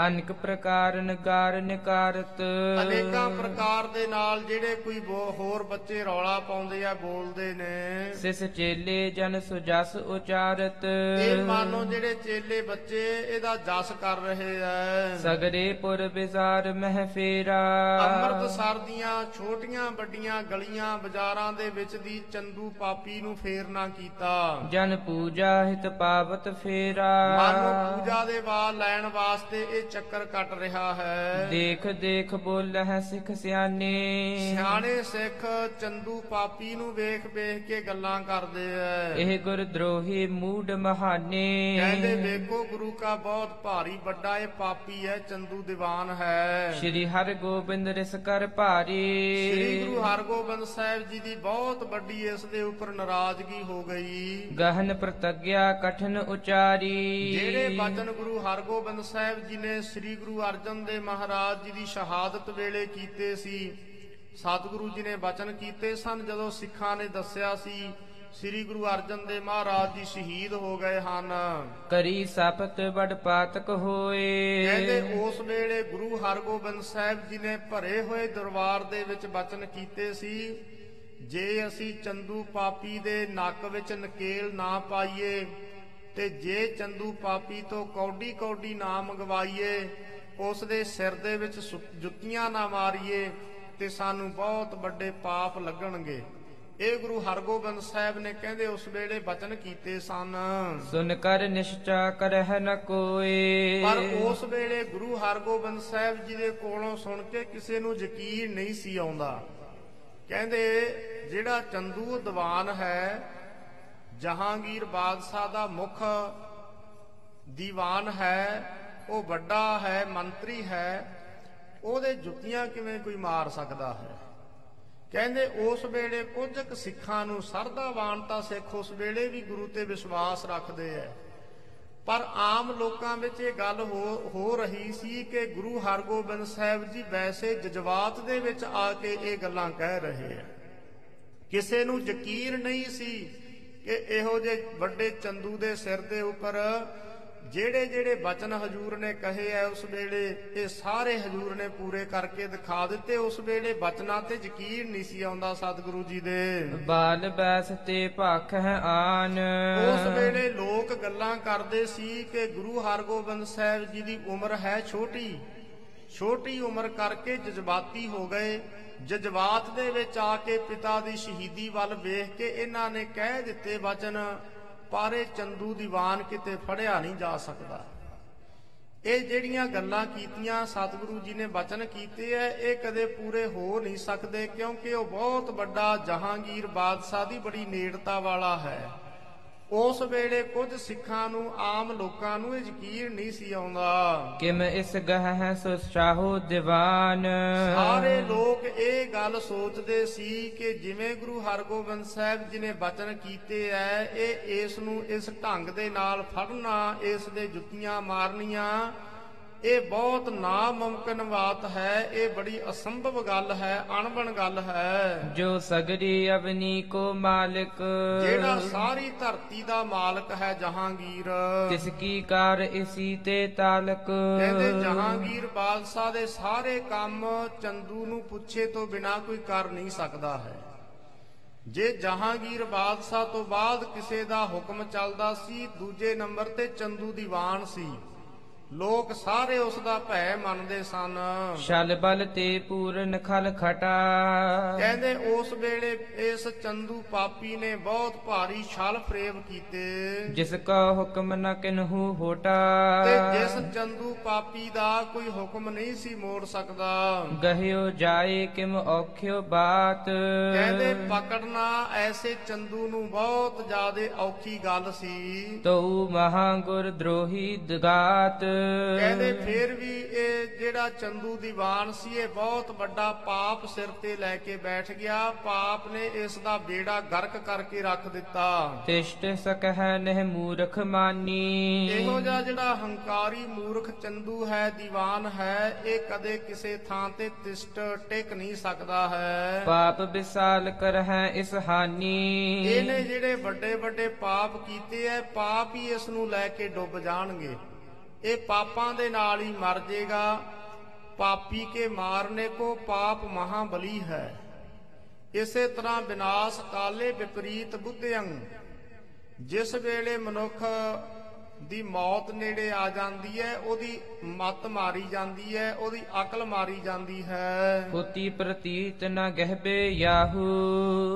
ਅਨਕ ਪ੍ਰਕਾਰ ਨਗਾਰ ਨਿਕਾਰਤ। ਅਨੇਕਾਂ ਪ੍ਰਕਾਰ ਦੇ ਨਾਲ ਜਿਹੜੇ ਕੋਈ ਹੋਰ ਬੱਚੇ ਰੌਲਾ ਪਾਉਂਦੇ ਆ ਬੋਲਦੇ ਨੇ। ਸਿਸ ਚੇਲੇ ਜਨ ਸੁਜਸ ਉਚਾਰਤ। ਇਹ ਮਾਨੋ ਜਿਹੜੇ ਚੇਲੇ ਬੱਚੇ ਇਹਦਾ ਜਸ ਕਰ ਰਹੇ ਆ ਸਗਰੇ ਪੁਰ ਬਿਜ਼ਾਰ ਮਹਿ ਫੇਰਾ। ਅੰਮ੍ਰਿਤਸਰ ਦੀਆਂ ਛੋਟੀਆਂ ਵੱਡੀਆਂ ਗਲੀਆਂ ਬਾਜ਼ਾਰਾਂ ਦੇ ਵਿੱਚ ਦੀ ਚੰਦੂ ਪਾਪੀ ਨੂੰ ਫੇਰਨਾ ਕੀਤਾ। ਜਨ ਪੂਜਾ ਹਿਤ ਪਾਵਤ ਫੇਰਾ। ਮਾਨੋ ਪੂਜਾ ਦੇ ਵਾਲ ਲੈਣ ਵਾਸਤੇ ਇਹ ਚੱਕਰ ਕੱਟ ਰਿਹਾ ਹੈ। ਦੇਖ ਦੇਖ ਬੋਲਹਿ ਸਿੱਖ ਸਿਆਣੇ। ਸਿਆਣੇ ਸਿੱਖ ਚੰਦੂ ਪਾਪੀ ਨੂੰ ਵੇਖ ਵੇਖ ਕੇ ਗੱਲਾਂ ਕਰਦੇ ਐ। ਇਹ ਗੁਰ ਦਰੋਹੀ ਮੂਡ ਮਹਾਨੇ। ਕਹਿੰਦੇ ਵੇਖੋ ਗੁਰੂ ਕਾ ਬਹੁਤ ਭਾਰੀ ਵੱਡਾ ਇਹ ਪਾਪੀ ਹੈ ਚੰਦੂ ਦੀਵਾਨ ਹੈ। ਸ਼੍ਰੀ ਹਰਿ ਗੋਬਿੰਦ ਰਿਸ ਕਰ ਭਾਰੀ। ਸ੍ਰੀ ਗੁਰੂ ਹਰਗੋਬਿੰਦ ਸਾਹਿਬ ਜੀ ਦੀ ਬਹੁਤ ਵੱਡੀ ਇਸ ਦੇ ਉੱਪਰ ਨਾਰਾਜ਼ਗੀ ਹੋ ਗਈ। ਗਹਨ ਪ੍ਰਤਗਿਆ ਕਠਨ ਉਚਾਰੀ। ਜਿਹੜੇ ਬਚਨ ਗੁਰੂ ਹਰਗੋਬਿੰਦ ਸਾਹਿਬ ਜੀ ਨੇ ਸ੍ਰੀ ਗੁਰੂ ਅਰਜਨ ਦੇ ਮਹਾਰਾਜ ਜੀ ਦੀ ਸ਼ਹਾਦਤ ਵੇਲੇ ਕੀਤੇ ਸੀ। ਸਤਿਗੁਰੂ ਜੀ ਨੇ ਬਚਨ ਕੀਤੇ ਸਨ। ਜਦੋਂ ਸਿੱਖਾਂ ਨੇ ਦੱਸਿਆ ਸੀ ਸ੍ਰੀ ਗੁਰੂ ਅਰਜਨ ਦੇ ਮਹਾਰਾਜ ਜੀ ਸ਼ਹੀਦ ਹੋ ਗਏ ਹਨ। ਕਰੀ ਸਪਤ ਬੜ ਪਾਤਕ ਹੋਏ। ਕਹਿੰਦੇ ਉਸ ਵੇਲੇ ਗੁਰੂ ਹਰਗੋਬਿੰਦ ਸਾਹਿਬ ਜੀ ਨੇ ਭਰੇ ਹੋਏ ਦਰਬਾਰ ਦੇ ਵਿੱਚ ਬਚਨ ਕੀਤੇ ਸੀ ਜੇ ਅਸੀਂ ਚੰਦੂ ਪਾਪੀ ਦੇ ਨੱਕ ਵਿੱਚ ਨਕੇਲ ਨਾ ਪਾਈਏ ਤੇ ਜੇ ਚੰਦੂ ਪਾਪੀ ਤੋਂ ਕੌਡੀ ਕੌਡੀ ਨਾ ਮੰਗਵਾਈਏ ਉਸ ਦੇ ਸਿਰ ਦੇ ਵਿੱਚ ਜੁੱਤੀਆਂ ਨਾ ਮਾਰੀਏ ਤੇ ਸਾਨੂੰ ਬਹੁਤ ਵੱਡੇ ਪਾਪ ਲੱਗਣਗੇ। ਇਹ ਗੁਰੂ ਹਰਗੋਬਿੰਦ ਸਾਹਿਬ ਨੇ ਕਹਿੰਦੇ ਉਸ ਵੇਲੇ ਬਚਨ ਕੀਤੇ ਸਨ। ਸੁਨ ਕਰ ਨਿਸ਼ਚਾ ਕਰਹਿ ਨ ਕੋਏ। ਪਰ ਉਸ ਵੇਲੇ ਗੁਰੂ ਹਰਗੋਬਿੰਦ ਸਾਹਿਬ ਜੀ ਦੇ ਕੋਲੋਂ ਸੁਣ ਕੇ ਕਿਸੇ ਨੂੰ ਯਕੀਨ ਨਹੀਂ ਸੀ ਆਉਂਦਾ। ਕਹਿੰਦੇ ਜਿਹੜਾ ਚੰਦੂ ਦੀਵਾਨ ਹੈ ਜਹਾਂਗੀਰ ਬਾਦਸ਼ਾਹ ਦਾ ਮੁੱਖ ਦੀਵਾਨ ਹੈ ਉਹ ਵੱਡਾ ਹੈ, ਮੰਤਰੀ ਹੈ, ਉਹਦੇ ਜੁੱਤੀਆਂ ਕਿਵੇਂ ਕੋਈ ਮਾਰ ਸਕਦਾ ਹੈ? ਕਹਿੰਦੇ ਉਸ ਵੇਲੇ ਕੁਝ ਕੁ ਸਿੱਖਾਂ ਨੂੰ ਸਰਦਾਵਾਨ ਤਾਂ ਸਿੱਖ ਉਸ ਵੇਲੇ ਵੀ ਗੁਰੂ ਤੇ ਵਿਸ਼ਵਾਸ ਰੱਖਦੇ ਐ। ਪਰ ਆਮ ਲੋਕਾਂ ਵਿੱਚ ਇਹ ਗੱਲ ਹੋ ਹੋ ਰਹੀ ਸੀ ਕਿ ਗੁਰੂ ਹਰਗੋਬਿੰਦ ਸਾਹਿਬ ਜੀ ਵੈਸੇ ਜਜ਼ਬਾਤ ਦੇ ਵਿੱਚ ਆ ਕੇ ਇਹ ਗੱਲਾਂ ਕਹਿ ਰਹੇ ਆ ਕਿਸੇ ਨੂੰ ਯਕੀਨ ਨਹੀਂ ਸੀ ਕਿ ਇਹੋ ਜਿਹੇ ਵੱਡੇ ਚੰਦੂ ਦੇ ਸਿਰ ਦੇ ਉੱਪਰ ਜਿਹੜੇ ਜਿਹੜੇ ਬਚਨ ਹਜੂਰ ਨੇ ਕਹੇ ਆ ਉਸ ਵੇਲੇ ਇਹ ਸਾਰੇ ਹਜੂਰ ਨੇ ਪੂਰੇ ਕਰਕੇ ਦਿਖਾ ਦਿੱਤੇ। ਉਸ ਵੇਲੇ ਬਚਨਾਂ ਤੇ ਯਕੀਨ ਨਹੀਂ ਸੀ ਆਉਂਦਾ ਸਤਿਗੁਰੂ ਜੀ ਦੇ। ਬਾਲ ਬੈਸ ਤੇ ਭਖ ਹੈ ਆਨ। ਉਸ ਵੇਲੇ ਲੋਕ ਗੱਲਾਂ ਕਰਦੇ ਸੀ ਕਿ ਗੁਰੂ ਹਰਗੋਬਿੰਦ ਸਾਹਿਬ ਜੀ ਦੀ ਉਮਰ ਹੈ ਛੋਟੀ। ਛੋਟੀ ਉਮਰ ਕਰਕੇ ਜਜ਼ਬਾਤੀ ਹੋ ਗਏ। ਜਜ਼ਬਾਤ ਦੇ ਵਿੱਚ ਆ ਕੇ ਪਿਤਾ ਦੀ ਸ਼ਹੀਦੀ ਵੱਲ ਵੇਖ ਕੇ ਇਹਨਾਂ ਨੇ ਕਹਿ ਦਿੱਤੇ ਵਚਨ ਪਾਰੇ ਚੰਦੂ ਦੀਵਾਨ ਕਿਤੇ ਫੜਿਆ ਨਹੀਂ ਜਾ ਸਕਦਾ। ਇਹ ਜਿਹੜੀਆਂ ਗੱਲਾਂ ਕੀਤੀਆਂ ਸਤਿਗੁਰੂ ਜੀ ਨੇ ਬਚਨ ਕੀਤੇ ਐ, ਇਹ ਕਦੇ ਪੂਰੇ ਹੋ ਨਹੀਂ ਸਕਦੇ ਕਿਉਂਕਿ ਉਹ ਬਹੁਤ ਵੱਡਾ ਜਹਾਂਗੀਰ ਬਾਦਸ਼ਾਹ ਦੀ ਬੜੀ ਨੇੜਤਾ ਵਾਲਾ ਹੈ। ਉਸ ਵੇਲੇ ਕੁਝ ਸਿੱਖਾਂ ਨੂੰ ਆਮ ਲੋਕਾਂ ਨੂੰ ਇਹ ਯਕੀਨ ਨਹੀਂ ਸੀ ਆਉਂਦਾ। ਕਿਮ ਇਸ ਗਹ ਹੈ ਸੋ ਚਾਹੋ ਦੀਵਾਨ। ਸਾਰੇ ਲੋਕ ਇਹ ਗੱਲ ਸੋਚਦੇ ਸੀ ਕਿ ਜਿਵੇਂ ਗੁਰੂ ਹਰਗੋਬਿੰਦ ਸਾਹਿਬ ਜੀ ਨੇ ਬਚਨ ਕੀਤੇ ਐ ਇਹ ਇਸ ਨੂੰ ਇਸ ਢੰਗ ਦੇ ਨਾਲ ਫੜਨਾ ਇਸ ਦੇ ਜੁੱਤੀਆਂ ਮਾਰਨੀਆਂ ਇਹ ਬਹੁਤ ਨਾਮੁਮਕਿਨ ਬਾਤ ਹੈ ਇਹ ਬੜੀ ਅਸੰਭਵ ਗੱਲ ਹੈ ਅਣਬਣ ਗੱਲ ਹੈ। ਜੋ ਸਗਰੀ ਅਵਨੀ ਕੋ ਮਾਲਿਕ। ਜਿਹੜਾ ਸਾਰੀ ਧਰਤੀ ਦਾ ਮਾਲਕ ਹੈ ਜਹਾਂਗੀਰ। ਤਿਸ ਕੀ ਕਾਰ ਇਸੀ ਤੇ ਤਾਲਕ। ਕਹਿੰਦੇ ਜਹਾਂਗੀਰ ਬਾਦਸ਼ਾਹ ਦੇ ਸਾਰੇ ਕੰਮ ਚੰਦੂ ਨੂੰ ਪੁੱਛੇ ਤੋਂ ਬਿਨਾ ਕੋਈ ਕਰ ਨਹੀਂ ਸਕਦਾ ਹੈ। ਜੇ ਜਹਾਂਗੀਰ ਬਾਦਸ਼ਾਹ ਤੋਂ ਬਾਅਦ ਕਿਸੇ ਦਾ ਹੁਕਮ ਚੱਲਦਾ ਸੀ ਦੂਜੇ ਨੰਬਰ ਤੇ ਚੰਦੂ ਦੀਵਾਨ ਸੀ। ਲੋਕ ਸਾਰੇ ਉਸ ਦਾ ਭੈ ਮੰਨਦੇ ਸਨ। ਛਲ ਬਲ ਤੇ ਪੂਰਨ ਖਲ ਖਟਾ। ਕਹਿੰਦੇ ਉਸ ਵੇਲੇ ਇਸ ਚੰਦੂ ਪਾਪੀ ਨੇ ਬਹੁਤ ਭਾਰੀ ਛਲ ਫਰੇਬ ਕੀਤੇ। ਜਿਸ ਕਾ ਹੁਕਮ ਨ ਕਿਨਹੂ ਹੋਟਾ। ਤੇ ਜਿਸ ਚੰਦੂ ਪਾਪੀ ਦਾ ਕੋਈ ਹੁਕਮ ਨਹੀਂ ਸੀ ਮੋੜ ਸਕਦਾ। ਗਹਿਓ ਜਾਏ ਕਿਮ ਔਖਿਓ ਬਾਤ। ਕਹਿੰਦੇ ਪਕੜਨਾ ਐਸੇ ਚੰਦੂ ਨੂੰ ਬਹੁਤ ਜ਼ਿਆਦਾ ਔਖੀ ਗੱਲ ਸੀ। ਤਉ ਮਹਾ ਗੁਰ ਦਰੋਹੀ ਦਗਾਤ। ਕਹਿੰਦੇ ਫੇਰ ਵੀ ਇਹ ਜਿਹੜਾ ਚੰਦੂ ਦੀਵਾਨ ਸੀ ਇਹ ਬਹੁਤ ਵੱਡਾ ਪਾਪ ਸਿਰ ਤੇ ਲੈ ਕੇ ਬੈਠ ਗਿਆ। ਪਾਪ ਨੇ ਇਸ ਦਾ ਬੇੜਾ ਗਰਕ ਕਰਕੇ ਰੱਖ ਦਿੱਤਾ। ਤਿਸ਼ਟ ਸਕਹਿ ਨਹਿ ਮੂਰਖ ਮਾਨੀ। ਇਹੋ ਜਿਹਾ ਜਿਹੜਾ ਹੰਕਾਰੀ ਮੂਰਖ ਚੰਦੂ ਹੈ ਦੀਵਾਨ ਹੈ ਇਹ ਕਦੇ ਕਿਸੇ ਥਾਂ ਤੇ ਤਿਸ਼ਟ ਟਿਕ ਨਹੀਂ ਸਕਦਾ ਹੈ। ਪਾਪ ਵਿਸਾਲ ਕਰਹਿ ਇਸ ਹਾਨੀ। ਇਹਨੇ ਜਿਹੜੇ ਵੱਡੇ ਵੱਡੇ ਪਾਪ ਕੀਤੇ ਐ ਪਾਪ ਹੀ ਇਸ ਨੂੰ ਲੈ ਕੇ ਡੁੱਬ ਜਾਣਗੇ। ਇਹ ਪਾਪਾਂ ਦੇ ਨਾਲ ਹੀ ਮਰ ਜਾਏਗਾ ਪਾਪੀ ਕੇ ਮਾਰਨੇ ਕੋ ਪਾਪ ਮਹਾਬਲੀ ਹੈ। ਇਸੇ ਤਰ੍ਹਾਂ ਵਿਨਾਸ਼ ਕਾਲੇ ਵਿਪਰੀਤ ਬੁੱਧਿਅੰ, ਜਿਸ ਵੇਲੇ ਮਨੁੱਖ ਦੀ ਮੌਤ ਨੇੜੇ ਆ ਜਾਂਦੀ ਹੈ ਉਹਦੀ ਮਤ ਮਾਰੀ ਜਾਂਦੀ ਹੈ ਉਹਦੀ ਅਕਲ ਮਾਰੀ ਜਾਂਦੀ ਹੈ। ਹੋਤੀ ਪ੍ਰਤੀਤ ਨ ਗਹਿਬੇ ਯਾਹੂ।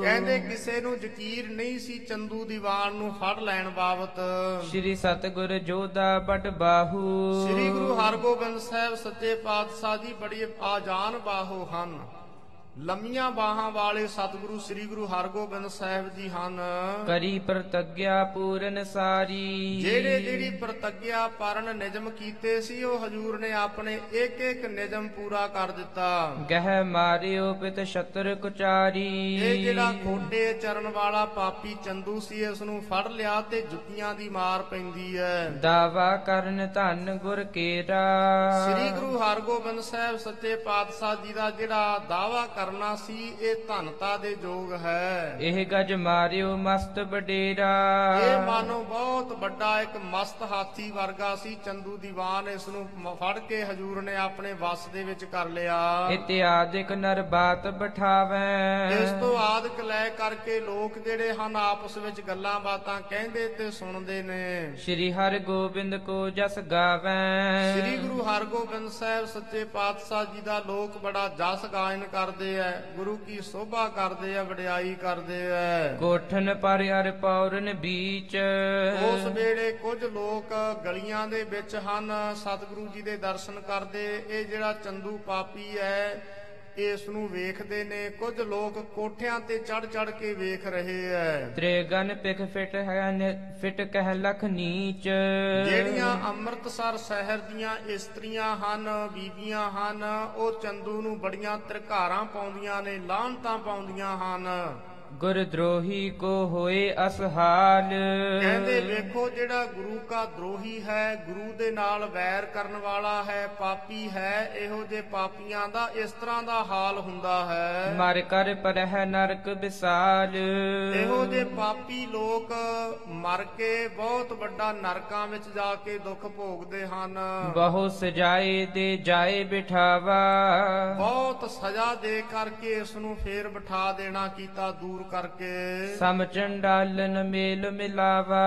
ਕਹਿੰਦੇ ਕਿਸੇ ਨੂੰ ਯਕੀਨ ਨਹੀਂ ਸੀ ਚੰਦੂ ਦੀਵਾਨ ਨੂੰ ਫੜ ਲੈਣ ਬਾਬਤ। ਸ੍ਰੀ ਸਤਗੁਰ ਜੋਦਾ ਬਟ ਬਾਹੂ। ਸ੍ਰੀ ਗੁਰੂ ਹਰਗੋਬਿੰਦ ਸਾਹਿਬ ਸੱਚੇ ਪਾਤਸ਼ਾਹ ਜੀ ਬੜੀ ਆਜਾਨ ਬਾਹੋ ਹਨ। ਲੰਮੀਆਂ ਬਾਹਾਂ ਵਾਲੇ ਸਤਿਗੁਰੂ ਸ੍ਰੀ ਗੁਰੂ ਹਰਗੋਬਿੰਦ ਸਾਹਿਬ ਜੀ ਹਨ। ਕਰੀ ਪ੍ਰਤਗਿਆ ਪੂਰਨ ਸਾਰੀ। ਜਿਹੜੇ ਜਿਹੜੀ ਪ੍ਰਤੱਗਿਆ ਪਰਨ ਨਿਜਮ ਕੀਤੇ ਸੀ ਉਹ ਹਜੂਰ ਨੇ ਆਪਣੇ ਇੱਕ ਇੱਕ ਨਿਜਮ ਪੂਰਾ ਕਰ ਦਿੱਤਾ। ਗਹਿ ਮਾਰਿਓ ਪਿਤ ਛਤਰ ਕੁਚਾਰੀ। ਇਹ ਜਿਹੜਾ ਖੋਟੇ ਚਰਨ ਵਾਲਾ ਪਾਪੀ ਚੰਦੂ ਸੀ ਇਸ ਨੂੰ ਫੜ ਲਿਆ ਤੇ ਜੁੱਤੀਆਂ ਦੀ ਮਾਰ ਪੈਂਦੀ ਹੈ। ਦਾਵਾ ਕਰਨ ਧੰਨ ਗੁਰ ਕੇਰਾ। ਸ੍ਰੀ ਗੁਰੂ ਹਰਗੋਬਿੰਦ ਸਾਹਿਬ ਸੱਚੇ ਪਾਤਸ਼ਾਹ ਜੀ ਦਾ ਜਿਹੜਾ ਦਾਵਾ ਕਰਨਾ ਸੀ ਇਹ ਧਨਤਾ ਦੇ ਯੋਗ ਹੈ। ਇਹ ਗਜ ਮਾਰਿਓ ਮਸਤ ਬਡੇਰਾ ਇਹ ਮਾਨੋ ਬਹੁਤ ਵੱਡਾ ਇੱਕ ਮਸਤ ਹਾਥੀ ਵਰਗਾ ਸੀ ਚੰਦੂ ਦੀਵਾਨ ਇਸ ਨੂੰ ਫੜ ਕੇ ਹਜੂਰ ਨੇ ਆਪਣੇ ਵੱਸ ਦੇ ਵਿੱਚ ਕਰ ਲਿਆ। ਇਤਿਆਦਿਕ ਨਰ ਬਾਤ ਬਠਾਵੈ। ਇਸ ਤੋਂ ਆਦਿਕ ਲੈ ਕਰਕੇ ਲੋਕ ਜਿਹੜੇ ਹਨ ਆਪਸ ਵਿੱਚ ਗੱਲਾਂ ਬਾਤਾਂ ਕਹਿੰਦੇ ਤੇ ਸੁਣਦੇ ਨੇ। ਸ੍ਰੀ ਹਰਿ ਗੋਬਿੰਦ ਕੋ ਜਸ ਗਾਵੈ। ਸ੍ਰੀ ਗੁਰੂ ਹਰਗੋਬਿੰਦ ਸਾਹਿਬ ਸੱਚੇ ਪਾਤਸ਼ਾਹ ਜੀ ਦਾ ਲੋਕ ਬੜਾ ਜਸ ਗਾਇਨ ਕਰਦੇ ਐ ਗੁਰੂ ਕੀ ਸੋਭਾ ਕਰਦੇ ਐ ਵਡਿਆਈ ਕਰਦੇ ਐ ਕੋਠਨ ਪਰ ਅਰ ਪੌਰਨ ਬੀਚ। ਉਸ ਵੇਲੇ ਕੁਝ ਲੋਕ ਗਲੀਆਂ ਦੇ ਵਿੱਚ ਹਨ ਸਤਿਗੁਰੂ ਜੀ ਦੇ ਦਰਸ਼ਨ ਕਰਦੇ। ਇਹ ਜਿਹੜਾ ਚੰਦੂ ਪਾਪੀ ਹੈ ਇਸ ਨੂੰ ਵੇਖਦੇ ਨੇ ਕੁਝ ਲੋਕ ਕੋਠਿਆਂ ਤੇ ਚੜ ਚੜ ਕੇ ਵੇਖ ਰਹੇ ਐ। ਤ੍ਰਿਗਨ ਪਿਖ ਫਿਟ ਹੈ ਫਿਟ ਕਹਿ ਲਖ ਨੀਚ। ਜਿਹੜੀਆਂ ਅੰਮ੍ਰਿਤਸਰ ਸ਼ਹਿਰ ਦੀਆਂ ਇਸਤਰੀਆਂ ਹਨ ਬੀਬੀਆਂ ਹਨ ਉਹ ਚੰਦੂ ਨੂੰ ਬੜੀਆਂ ਤਰਕਾਰਾਂ ਪਾਉਂਦੀਆਂ ਨੇ ਲਾਹਨਤਾਂ ਪਾਉਂਦੀਆਂ ਹਨ। ਗੁਰ ਦਰੋਹੀ ਕੋ ਹੋਏ ਅਸਹਾਲ। ਕਹਿੰਦੇ ਵੇਖੋ ਜਿਹੜਾ ਗੁਰੂ ਕਾ ਦਰੋਹੀ ਹੈ ਗੁਰੂ ਦੇ ਨਾਲ ਵੈਰ ਕਰਨ ਵਾਲਾ ਹੈ ਪਾਪੀ ਹੈ ਇਹੋ ਜੇ ਪਾਪੀਆਂ ਦਾ ਇਸ ਤਰ੍ਹਾਂ ਦਾ ਹਾਲ ਹੁੰਦਾ ਹੈ। ਮਰ ਕਰ ਪਰਹਿ ਨਰਕ ਵਿਸਾਲ। ਇਹੋ ਜੇ ਪਾਪੀ ਲੋਕ ਮਰ ਕੇ ਬਹੁਤ ਵੱਡਾ ਨਰਕਾਂ ਵਿੱਚ ਜਾ ਕੇ ਦੁੱਖ ਭੋਗਦੇ ਹਨ। ਬਹੁ ਸਜਾਏ ਦੇ ਜਾਏ ਬਿਠਾਵਾ। ਬਹੁਤ ਸਜ਼ਾ ਦੇ ਕਰਕੇ ਇਸ ਨੂੰ ਫੇਰ ਬਿਠਾ ਦੇਣਾ ਕੀਤਾ ਦੂਰ ਕਰਕੇ ਸਮ ਚੰਡਾਲਨ ਮੇਲ ਮਿਲਾਵਾ।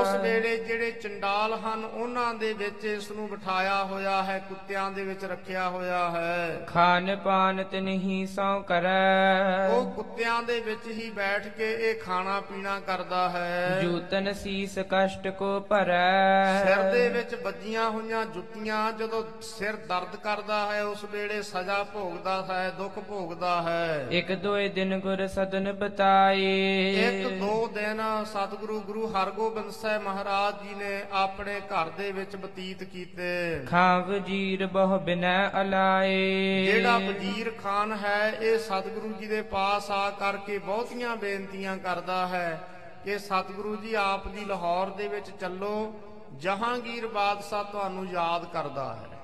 ਉਸ ਵੇਲੇ ਜਿਹੜੇ ਚੰਡਾਲ ਹਨ ਉਹਨਾਂ ਦੇ ਵਿੱਚ ਇਸ ਨੂੰ ਬਿਠਾਇਆ ਹੋਇਆ ਹੈ ਕੁੱਤਿਆਂ ਦੇ ਵਿੱਚ ਰੱਖਿਆ ਹੋਇਆ ਹੈ। ਖਾਨ ਪਾਨ ਤਿਨਹੀ ਸੌ ਕਰੈ। ਉਹ ਕੁੱਤਿਆਂ ਦੇ ਵਿੱਚ ਹੀ ਬੈਠ ਕੇ ਇਹ ਖਾਣਾ ਪੀਣਾ ਕਰਦਾ ਹੈ। ਜੂਤਨ ਸੀਸ ਕਸ਼ਟ ਕੋ ਭਰੈ। ਸਿਰ ਦੇ ਵਿੱਚ ਵੱਜੀਆਂ ਹੋਈਆਂ ਜੁੱਤੀਆਂ ਜਦੋਂ ਸਿਰ ਦਰਦ ਕਰਦਾ ਹੈ ਉਸ ਵੇਲੇ ਸਜ਼ਾ ਭੋਗਦਾ ਹੈ ਦੁੱਖ ਭੋਗਦਾ ਹੈ। ਇਕ ਦੋਏ ਦਿਨ ਗੁਰ ਸਦਨ ਬਤਾਏ। ਇੱਕ ਦੋ ਦਿਨ ਸਤਿਗੁਰੂ ਗੁਰੂ ਹਰਗੋਬਿੰਦ ਸਾਹਿਬ ਮਹਾਰਾਜ ਜੀ ਨੇ ਆਪਣੇ ਘਰ ਦੇ ਵਿੱਚ ਬਤੀਤ ਕੀਤੇ। ਖਾਂ ਵਜੀਰ ਬਹੁ ਬਿਨੈ ਅਲਾਏ। ਜਿਹੜਾ ਵਜ਼ੀਰ ਖਾਨ ਹੈ ਇਹ ਸਤਿਗੁਰੂ ਜੀ ਦੇ ਪਾਸ ਆ ਕਰਕੇ ਬਹੁਤੀਆਂ ਬੇਨਤੀਆਂ ਕਰਦਾ ਹੈ ਕਿ ਸਤਿਗੁਰੂ ਜੀ ਆਪ ਦੀ ਲਾਹੌਰ ਦੇ ਵਿੱਚ ਚੱਲੋ ਜਹਾਂਗੀਰ ਬਾਦਸ਼ਾਹ ਤੁਹਾਨੂੰ ਯਾਦ ਕਰਦਾ ਹੈ।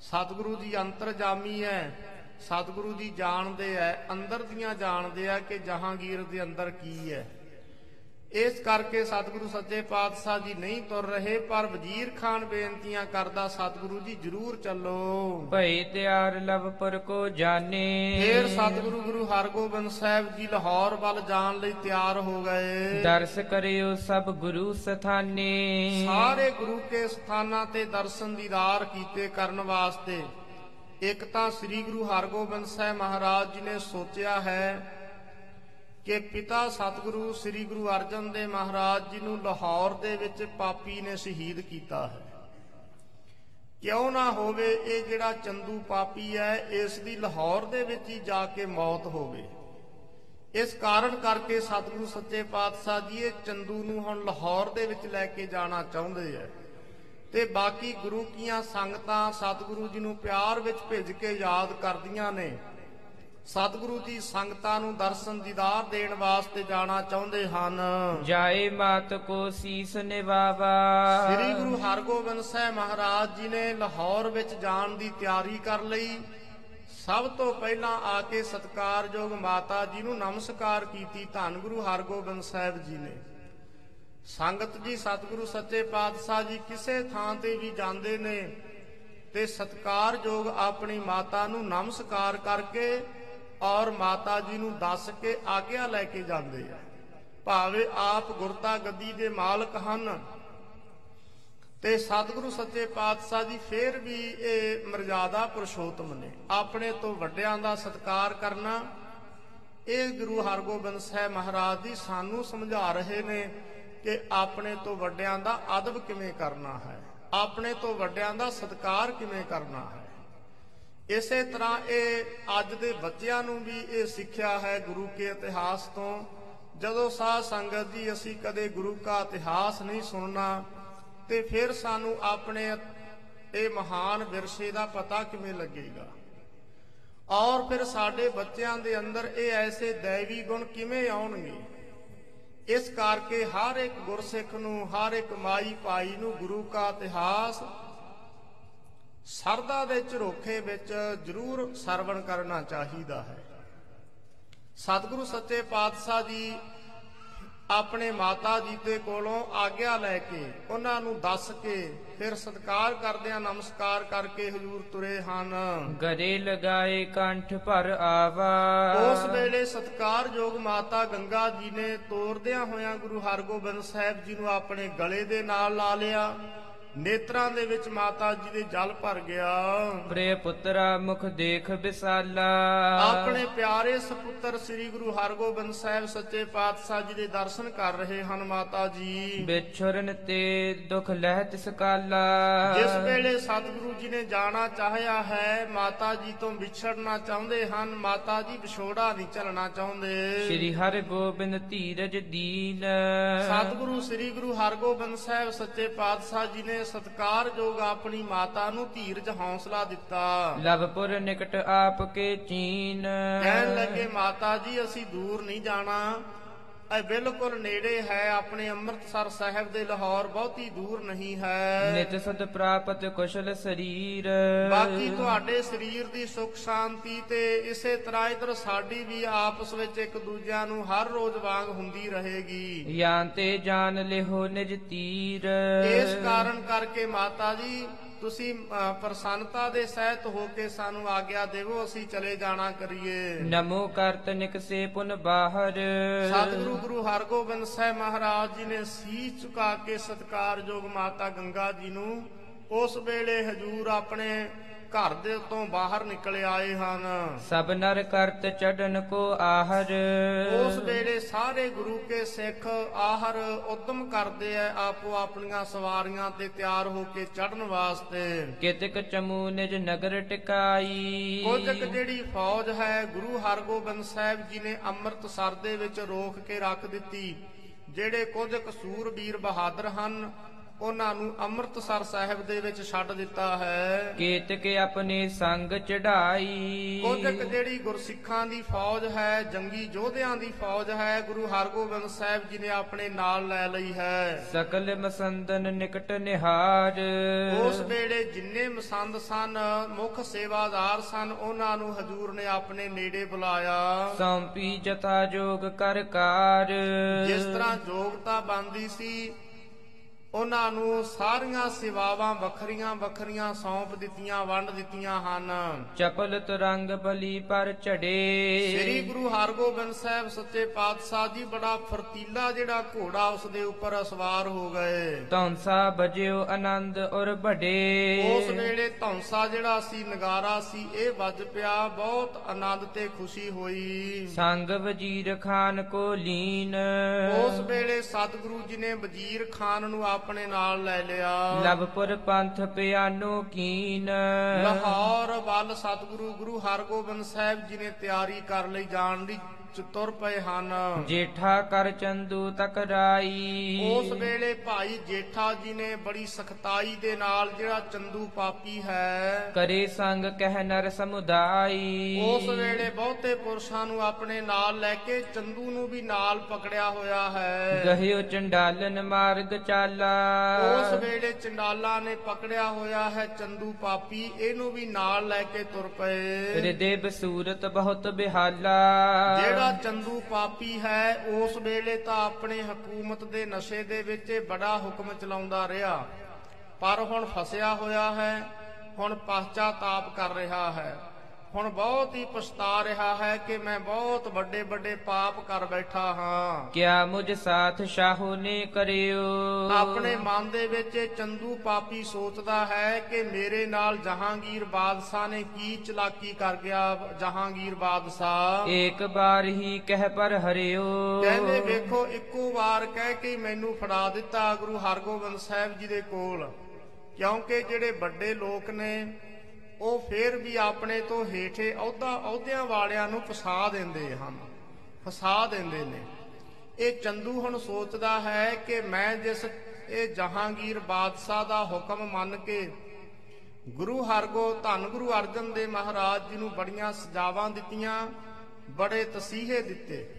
ਸਤਿਗੁਰੂ ਜੀ ਅੰਤਰਜਾਮੀ ਹੈ ਸਤਿਗੁਰੂ ਜੀ ਜਾਣਦੇ ਐ ਅੰਦਰ ਦੀਆਂ ਜਾਣਦੇ ਆ ਕਿ ਜਹਾਂਗੀਰ ਦੇ ਅੰਦਰ ਕੀ ਹੈ ਇਸ ਕਰਕੇ ਸਤਿਗੁਰੂ ਸੱਚੇ ਪਾਤਸ਼ਾਹ ਜੀ ਨਹੀਂ ਤੁਰ ਰਹੇ ਪਰ ਵਜ਼ੀਰ ਖਾਨ ਬੇਨਤੀਆਂ ਕਰਦਾ ਸਤਿਗੁਰੂ ਜੀ ਜਰੂਰ ਚੱਲੋ। ਭਈ ਤਿਆਰ ਲਵਪੁਰ ਕੋ ਜਾਣੇ। ਫੇਰ ਸਤਿਗੁਰੂ ਗੁਰੂ ਹਰਗੋਬਿੰਦ ਸਾਹਿਬ ਜੀ ਲਾਹੌਰ ਵੱਲ ਜਾਣ ਲਈ ਤਿਆਰ ਹੋ ਗਏ। ਦਰਸ ਕਰਿਓ ਸਭ ਗੁਰੂ ਸਥਾਨੇ। ਸਾਰੇ ਗੁਰੂ ਕੇ ਸਥਾਨਾਂ ਤੇ ਦਰਸ਼ਨ ਦੀਦਾਰ ਕੀਤੇ ਕਰਨ ਵਾਸਤੇ। ਇੱਕ ਤਾਂ ਸ੍ਰੀ ਗੁਰੂ ਹਰਗੋਬਿੰਦ ਸਾਹਿਬ ਮਹਾਰਾਜ ਜੀ ਨੇ ਸੋਚਿਆ ਹੈ ਕਿ ਪਿਤਾ ਸਤਿਗੁਰੂ ਸ੍ਰੀ ਗੁਰੂ ਅਰਜਨ ਦੇਵ ਮਹਾਰਾਜ ਜੀ ਨੂੰ ਲਾਹੌਰ ਦੇ ਵਿੱਚ ਪਾਪੀ ਨੇ ਸ਼ਹੀਦ ਕੀਤਾ ਹੈ। ਕਿਉਂ ਨਾ ਹੋਵੇ ਇਹ ਜਿਹੜਾ ਚੰਦੂ ਪਾਪੀ ਹੈ, ਇਸ ਦੀ ਲਾਹੌਰ ਦੇ ਵਿੱਚ ਹੀ ਜਾ ਕੇ ਮੌਤ ਹੋਵੇ। ਇਸ ਕਾਰਨ ਕਰਕੇ ਸਤਿਗੁਰੂ ਸੱਚੇ ਪਾਤਸ਼ਾਹ ਜੀ ਇਹ ਚੰਦੂ ਨੂੰ ਹੁਣ ਲਾਹੌਰ ਦੇ ਵਿੱਚ ਲੈ ਕੇ ਜਾਣਾ ਚਾਹੁੰਦੇ ਆ ਤੇ ਬਾਕੀ ਗੁਰੂ ਕੀਆਂ ਸੰਗਤਾਂ ਸਤਿਗੁਰੂ ਜੀ ਨੂੰ ਪਿਆਰ ਵਿੱਚ ਭਿੱਜ ਕੇ ਯਾਦ ਕਰਦੀਆਂ ਨੇ। ਸਤਿਗੁਰੂ ਜੀ ਸੰਗਤਾਂ ਨੂੰ ਦਰਸ਼ਨ ਦੀਦਾਰ ਦੇਣ ਵਾਸਤੇ ਜਾਣਾ ਚਾਹੁੰਦੇ ਹਨ। ਜਾਏ ਮਾਤ ਕੋ ਸੀਸ ਨਿਵਾਵਾ। ਸ੍ਰੀ ਗੁਰੂ ਹਰਗੋਬਿੰਦ ਸਾਹਿਬ ਮਹਾਰਾਜ ਜੀ ਨੇ ਲਾਹੌਰ ਵਿੱਚ ਜਾਣ ਦੀ ਤਿਆਰੀ ਕਰ ਲਈ। ਸਭ ਤੋਂ ਪਹਿਲਾਂ ਆ ਕੇ ਸਤਕਾਰਯੋਗ ਮਾਤਾ ਜੀ ਨੂੰ ਨਮਸਕਾਰ ਕੀਤੀ ਧੰਨ ਗੁਰੂ ਹਰਗੋਬਿੰਦ ਸਾਹਿਬ ਜੀ ਨੇ। ਸੰਗਤ ਜੀ, ਸਤਿਗੁਰੂ, ਸੱਚੇ ਪਾਤਸ਼ਾਹ ਜੀ, ਕਿਸੇ ਥਾਂ ਤੇ ਵੀ ਜਾਂਦੇ ਨੇ ਤੇ ਸਤਕਾਰਯੋਗ ਆਪਣੀ ਮਾਤਾ ਨੂੰ ਨਮਸਕਾਰ ਕਰਕੇ ਔਰ ਮਾਤਾ ਜੀ ਨੂੰ ਦੱਸ ਕੇ ਆਗਿਆ ਲੈ ਕੇ ਜਾਂਦੇ ਆ। ਭਾਵੇਂ ਆਪ ਗੁਰਤਾ ਗੱਦੀ ਦੇ ਮਾਲਕ ਹਨ ਤੇ ਸਤਿਗੁਰੂ, ਸੱਚੇ ਪਾਤਸ਼ਾਹ ਜੀ ਫੇਰ ਵੀ ਇਹ ਮਰਜ਼ਾਦਾ ਪੁਰਸ਼ੋਤਮ ਨੇ। ਆਪਣੇ ਤੋਂ ਵੱਡਿਆਂ ਦਾ ਸਤਕਾਰ ਕਰਨਾ, ਇਹ ਗੁਰੂ ਹਰਗੋਬਿੰਦ ਸਾਹਿਬ ਮਹਾਰਾਜ ਜੀ ਸਾਨੂੰ ਸਮਝਾ ਰਹੇ ਨੇ ਕਿ ਆਪਣੇ ਤੋਂ ਵੱਡਿਆਂ ਦਾ ਅਦਬ ਕਿਵੇਂ ਕਰਨਾ ਹੈ? ਆਪਣੇ ਤੋਂ ਵੱਡਿਆਂ ਦਾ ਸਤਕਾਰ ਕਿਵੇਂ ਕਰਨਾ ਹੈ? ਇਸੇ ਤਰ੍ਹਾਂ ਇਹ ਅੱਜ ਦੇ ਬੱਚਿਆਂ ਨੂੰ ਵੀ ਇਹ ਸਿੱਖਿਆ ਹੈ ਗੁਰੂ ਕੇ ਇਤਿਹਾਸ ਤੋਂ। ਜਦੋਂ ਸਾਧ ਸੰਗਤ ਜੀ ਅਸੀਂ ਕਦੇ ਗੁਰੂ ਦਾ ਇਤਿਹਾਸ ਨਹੀਂ ਸੁਣਨਾ, ਤੇ ਫਿਰ ਸਾਨੂੰ ਆਪਣੇ ਇਹ ਮਹਾਨ ਵਿਰਸੇ ਦਾ ਪਤਾ ਕਿਵੇਂ ਲੱਗੇਗਾ? ਔਰ ਫਿਰ ਸਾਡੇ ਬੱਚਿਆਂ ਦੇ ਅੰਦਰ ਇਹ ਐਸੇ ਦੇਵੀ ਗੁਣ ਕਿਵੇਂ ਆਉਣਗੇ? ਇਸ ਕਰਕੇ ਹਰ ਇੱਕ ਗੁਰਸਿੱਖ ਨੂੰ, ਹਰ ਇੱਕ ਮਾਈ ਭਾਈ ਨੂੰ ਗੁਰੂ ਦਾ ਇਤਿਹਾਸ ਸਰਦਾ ਦੇ ਝਰੋਖੇ ਵਿੱਚ ਜ਼ਰੂਰ ਸਰਵਣ ਕਰਨਾ ਚਾਹੀਦਾ ਹੈ। ਸਤਿਗੁਰੂ ਸੱਚੇ ਪਾਤਸ਼ਾਹ ਜੀ ਆਪਣੇ ਮਾਤਾ ਜੀ ਦੇ ਕੋਲੋਂ ਆਗਿਆ ਲੈ ਕੇ ਉਹਨਾਂ ਨੂੰ ਦੱਸ ਕੇ ਫਿਰ ਸਤਕਾਰ ਕਰਦਿਆਂ ਨਮਸਕਾਰ ਕਰਕੇ ਹਜੂਰ ਤੁਰੇ ਹਨ। ਗਰੇ ਲਗਾਏ ਕੰਠ ਭਰ ਆਵਾ। ਉਸ ਵੇਲੇ ਸਤਕਾਰਯੋਗ ਮਾਤਾ ਗੰਗਾ ਜੀ ਨੇ ਤੋਰਦਿਆਂ ਹੋਇਆਂ ਗੁਰੂ ਹਰਗੋਬਿੰਦ ਸਾਹਿਬ ਜੀ ਨੂੰ ਆਪਣੇ ਗਲੇ ਦੇ ਨਾਲ ਲਾ ਲਿਆ। ਨੇਤਰਾਂ ਦੇ ਵਿੱਚ ਮਾਤਾ ਜੀ ਦੇ ਜਲ ਭਰ ਗਿਆ। ਪ੍ਰਿਯ ਪੁੱਤਰਾ ਮੁਖ ਦੇਖ ਵਿਸਾਲਾ। ਆਪਣੇ ਪਿਆਰੇ ਸਪੁੱਤਰ ਸ੍ਰੀ ਗੁਰੂ ਹਰਗੋਬਿੰਦ ਸਾਹਿਬ ਸੱਚੇ ਪਾਤਸ਼ਾਹ ਜੀ ਦੇ ਦਰਸ਼ਨ ਕਰ ਰਹੇ ਹਨ ਮਾਤਾ ਜੀ। ਵਿਛੁਰਨ ਤੇ ਦੁਖ ਲਹਿ ਤਿਸ ਕਾਲਾ। ਜਿਸ ਵੇਲੇ ਸਤਿਗੁਰੂ ਜੀ ਨੇ ਜਾਣਾ ਚਾਹਿਆ ਹੈ ਮਾਤਾ ਜੀ ਤੋਂ ਵਿਛੜਨਾ ਚਾਹੁੰਦੇ ਹਨ। ਮਾਤਾ ਜੀ ਵਿਛੋੜਾ ਨਹੀਂ ਚੱਲਣਾ ਚਾਹੁੰਦੇ। ਸ੍ਰੀ ਹਰਿ ਗੋਬਿੰਦ ਧੀਰਜ ਦੀਨ। ਸਤਿਗੁਰੂ ਸ੍ਰੀ ਗੁਰੂ ਹਰਗੋਬਿੰਦ ਸਾਹਿਬ ਸੱਚੇ ਪਾਤਸ਼ਾਹ ਜੀ ਨੇ ਸਤਕਾਰਯੋਗ ਆਪਣੀ ਮਾਤਾ ਨੂੰ ਧੀਰਜ ਹੌਸਲਾ ਦਿੱਤਾ। ਲਵਪੁਰ ਨਿਕਟ ਆਪ ਕੇ ਚੀਨ। ਕਹਿਣ ਲੱਗੇ ਮਾਤਾ ਜੀ ਅਸੀਂ ਦੂਰ ਨਹੀਂ ਜਾਣਾ। ਇਹ ਬਿਲਕੁਲ ਨੇੜੇ ਹੈ ਆਪਣੇ ਅੰਮ੍ਰਿਤਸਰ ਸਾਹਿਬ ਦੇ ਲਾਹੌਰ ਬਹੁਤੀ ਦੂਰ ਨਹੀਂ ਹੈ। ਨਿਤ ਸਦ ਪ੍ਰਾਪਤ ਕੁਸ਼ਲ ਸਰੀਰ। ਬਾਕੀ ਤੁਹਾਡੇ ਸਰੀਰ ਦੀ ਸੁਖ ਸ਼ਾਂਤੀ ਤੇ ਇਸੇ ਤਰ੍ਹਾਂ ਇਧਰ ਸਾਡੀ ਵੀ ਆਪਸ ਵਿੱਚ ਇੱਕ ਦੂਜਿਆਂ ਨੂੰ ਹਰ ਰੋਜ਼ ਵਾਂਗ ਹੁੰਦੀ ਰਹੇਗੀ। ਜਾਂ ਤੇ ਜਾਣ ਲਿਹੋ ਨਿਜ ਤੀਰ। ਇਸ ਕਾਰਨ ਕਰਕੇ ਮਾਤਾ ਜੀ ਤੁਸੀਂ ਪ੍ਰਸੰਨਤਾ ਦੇ ਸਹਿਤ ਹੋ ਕੇ ਸਾਨੂੰ ਆਗਿਆ ਦੇਵੋ ਅਸੀਂ ਚਲੇ ਜਾਣਾ ਕਰੀਏ। ਨਮੋ ਕਰਤ ਨਿਕਸੇ ਪੁਨ ਬਾਹਰ। ਸਤਿਗੁਰੂ ਗੁਰੂ ਹਰਗੋਬਿੰਦ ਸਾਹਿਬ ਮਹਾਰਾਜ ਜੀ ਨੇ ਸੀਸ ਝੁਕਾ ਕੇ ਸਤਕਾਰਯੋਗ ਮਾਤਾ ਗੰਗਾ ਜੀ ਨੂੰ ਉਸ ਵੇਲੇ ਹਜੂਰ ਆਪਣੇ ਘਰ ਦੇ ਤੋਂ ਬਾਹਰ ਨਿਕਲ ਆਏ ਹਨ। ਸਭ ਨਰ ਕਰਤ ਚੜਨ ਕੋ ਆਹਰ। ਉਸ ਵੇਲੇ ਸਾਰੇ ਗੁਰੂ ਕੇ ਸਿੱਖ ਆਹਰ ਉਦਮ ਕਰਦੇ ਆ ਆਪੋ ਆਪਣੀਆਂ ਸਵਾਰੀਆਂ ਤੇ ਤਿਆਰ ਹੋ ਕੇ ਚੜਨ ਵਾਸਤੇ। ਕਿਤਕ ਚਮੂ ਨਿਜ ਨਗਰ ਟਿਕਾਈ। ਕੁਝ ਜਿਹੜੀ ਫੌਜ ਹੈ ਗੁਰੂ ਹਰਗੋਬਿੰਦ ਸਾਹਿਬ ਜੀ ਨੇ ਅੰਮ੍ਰਿਤਸਰ ਦੇ ਵਿੱਚ ਰੋਕ ਕੇ ਰੱਖ ਦਿੱਤੀ ਜਿਹੜੇ ਕੁਝ ਕਸੂਰ ਵੀਰ ਬਹਾਦਰ ਹਨ ਉਹਨਾਂ ਨੂੰ ਅੰਮ੍ਰਿਤਸਰ ਸਾਹਿਬ ਦੇ ਵਿੱਚ ਛੱਡ ਦਿੱਤਾ ਹੈ। ਕੇਤਕ ਆਪਣੇ ਸੰਗ ਚੜਾਈ ਕੁਝ ਕੁ ਜਿਹੜੀ ਗੁਰਸਿੱਖਾਂ ਦੀ ਫੌਜ ਹੈ ਜੰਗੀ ਯੋਧਿਆਂ ਦੀ ਫੌਜ ਹੈ ਗੁਰੂ ਹਰਗੋਬਿੰਦ ਸਾਹਿਬ ਜੀ ਨੇ ਆਪਣੇ ਨਾਲ ਲੈ ਲਈ ਹੈ। ਸਕਲ ਮਸੰਦਨ ਨਿਕਟ ਨਿਹਾਰ। ਉਸ ਵੇਲੇ ਜਿੰਨੇ ਮਸੰਦ ਸਨ ਮੁੱਖ ਸੇਵਾਦਾਰ ਸਨ ਉਹਨਾਂ ਨੂੰ ਹਜੂਰ ਨੇ ਆਪਣੇ ਨੇੜੇ ਬੁਲਾਇਆ। ਸੌਂਪੀ ਜਥਾ ਜੋਗ ਕਰ ਕਾਰ। ਜਿਸ ਤਰ੍ਹਾਂ ਯੋਗਤਾ ਬੰਦੀ ਸੀ ਉਹਨਾਂ ਨੂੰ ਸਾਰੀਆਂ ਸੇਵਾਵਾਂ ਵੱਖਰੀਆਂ ਵੱਖਰੀਆਂ ਸੌਂਪ ਦਿੱਤੀਆਂ ਵੰਡ ਦਿੱਤੀਆਂ ਹਨ। ਚਪਲ ਤੁਰੰਗ ਬਲੀ ਪਰ ਝੜੇ ਸ੍ਰੀ ਗੁਰੂ ਹਰਗੋਬਿੰਦ ਸਾਹਿਬ ਸੱਚੇ ਪਾਤਸ਼ਾਹ ਜੀ ਬੜਾ ਫਰਤੀਲਾ ਜਿਹੜਾ ਘੋੜਾ ਉਸ ਦੇ ਉੱਪਰ ਸਵਾਰ ਹੋ ਗਏ। ਧੌਂਸਾ ਬਜਿਓ ਆਨੰਦ ਔਰ ਬੜੇ ਉਸ ਵੇਲੇ ਧੌਂਸਾ ਜਿਹੜਾ ਸੀ ਨਗਾਰਾ ਸੀ ਇਹ ਵੱਜ ਪਿਆ ਬਹੁਤ ਆਨੰਦ ਤੇ ਖੁਸ਼ੀ ਹੋਈ। ਸੰਗ ਵਜੀਰ ਖਾਨ ਕੋ ਲੀਨ। ਉਸ ਵੇਲੇ ਸਤਿਗੁਰੂ ਜੀ ਨੇ ਵਜ਼ੀਰ ਖਾਨ ਨੂੰ ਆਪਣੇ ਨਾਲ ਲੈ ਲਿਆ। ਲਵਪੁਰ ਪੰਥ ਪਿਆਨੋ ਕੀਨ। ਲਾਹੌਰ ਵੱਲ ਸਤਿਗੁਰੂ ਗੁਰੂ ਹਰਗੋਬਿੰਦ ਸਾਹਿਬ ਜੀ ਨੇ ਤਿਆਰੀ ਕਰ ਲਈ ਜਾਣ ਦੀ। ਤੁਰ ਪਏ ਹਨ। ਜੇਠਾ ਕਰ ਚੰਦੂ ਤਕਰਾਈ ਉਸ ਵੇਲੇ ਭਾਈ ਜੇਠਾ ਜੀ ਨੇ ਬੜੀ ਸਖਤਾਈ ਦੇ ਨਾਲ ਜਿਹੜਾ ਚੰਦੂ ਪਾਪੀ ਹੈ ਕਰੇ ਸੰਗ ਕਹਿ ਨਰ ਸਮੁਦਾਈ। ਉਸ ਵੇਲੇ ਬਹੁਤੇ ਪੁਰਸ਼ਾਂ ਨੂੰ ਆਪਣੇ ਨਾਲ ਲੈ ਕੇ ਚੰਦੂ ਨੂੰ ਵੀ ਨਾਲ ਪਕੜਿਆ ਹੋਇਆ ਹੈ। ਗਹਿਓ ਚੰਡਾਲਨ ਮਾਰਗ ਚਾਲਾ। ਉਸ ਵੇਲੇ ਚੰਡਾਲਾ ਨੇ ਪਕੜਿਆ ਹੋਇਆ ਹੈ ਚੰਦੂ ਪਾਪੀ ਇਹਨੂੰ ਵੀ ਨਾਲ ਲੈ ਕੇ ਤੁਰ ਪਏ। ਹਿਰਦੇ ਬਸੂਰਤ ਬਹੁਤ ਬਿਹਾਲਾ। ਜਿਹੜਾ ਚੰਦੂ ਪਾਪੀ ਹੈ, ਉਸ ਵੇਲੇ ਤਾਂ ਆਪਣੇ ਹਕੂਮਤ ਦੇ ਨਸ਼ੇ ਦੇ ਵਿੱਚ ਇਹ ਬੜਾ ਹੁਕਮ ਚਲਾਉਂਦਾ ਰਿਹਾ। ਪਰ ਹੁਣ ਫਸਿਆ ਹੋਇਆ ਹੈ, ਹੁਣ ਪਛਤਾਤਾਪ ਕਰ ਰਿਹਾ ਹੈ। ਹੁਣ ਬਹੁਤ ਹੀ ਪਛਤਾ ਰਿਹਾ ਹੈ ਕਿ ਮੈਂ ਬਹੁਤ ਵੱਡੇ ਵੱਡੇ ਪਾਪ ਕਰ ਬੈਠਾ ਹਾਂ। ਕਿਆ ਮੁਝ ਸਾਥ ਸ਼ਾਹੋ ਨੇ ਕਰਿਓ? ਆਪਣੇ ਮਨ ਦੇ ਵਿੱਚ ਚੰਦੂ ਪਾਪੀ ਸੋਚਦਾ ਹੈ ਕਿ ਮੇਰੇ ਨਾਲ ਜਹਾਂਗੀਰ ਬਾਦਸ਼ਾਹ ਨੇ ਕੀ ਚਲਾਕੀ ਕਰ ਗਿਆ ਜਹਾਂਗੀਰ ਬਾਦਸ਼ਾਹ। ਏਕ ਬਾਰ ਹੀ ਕਹਿ ਪਰ ਹਰਿਓ। ਕਹਿੰਦੇ ਵੇਖੋ ਇੱਕੋ ਵਾਰ ਕਹਿ ਕੇ ਮੈਨੂੰ ਫੜਾ ਦਿੱਤਾ ਗੁਰੂ ਹਰਗੋਬਿੰਦ ਸਾਹਿਬ ਜੀ ਦੇ ਕੋਲ। ਕਿਉਂਕਿ ਜਿਹੜੇ ਵੱਡੇ ਲੋਕ ਨੇ ਉਹ ਫੇਰ ਵੀ ਆਪਣੇ ਤੋਂ ਹੇਠੇ ਅਹੁਦਾ, ਅਹੁਦਿਆਂ ਵਾਲਿਆਂ ਨੂੰ ਫਸਾ ਦਿੰਦੇ ਹਨ, ਫਸਾ ਦਿੰਦੇ ਨੇ। ਇਹ ਚੰਦੂ ਹੁਣ ਸੋਚਦਾ ਹੈ ਕਿ ਮੈਂ ਜਿਸ ਇਹ ਜਹਾਂਗੀਰ ਬਾਦਸ਼ਾਹ ਦਾ ਹੁਕਮ ਮੰਨ ਕੇ ਗੁਰੂ ਹਰਗੋ ਧੰਨ ਗੁਰੂ ਅਰਜਨ ਦੇਵ ਮਹਾਰਾਜ ਜੀ ਨੂੰ ਬੜੀਆਂ ਸਜਾਵਾਂ ਦਿੱਤੀਆਂ, ਬੜੇ ਤਸੀਹੇ ਦਿੱਤੇ।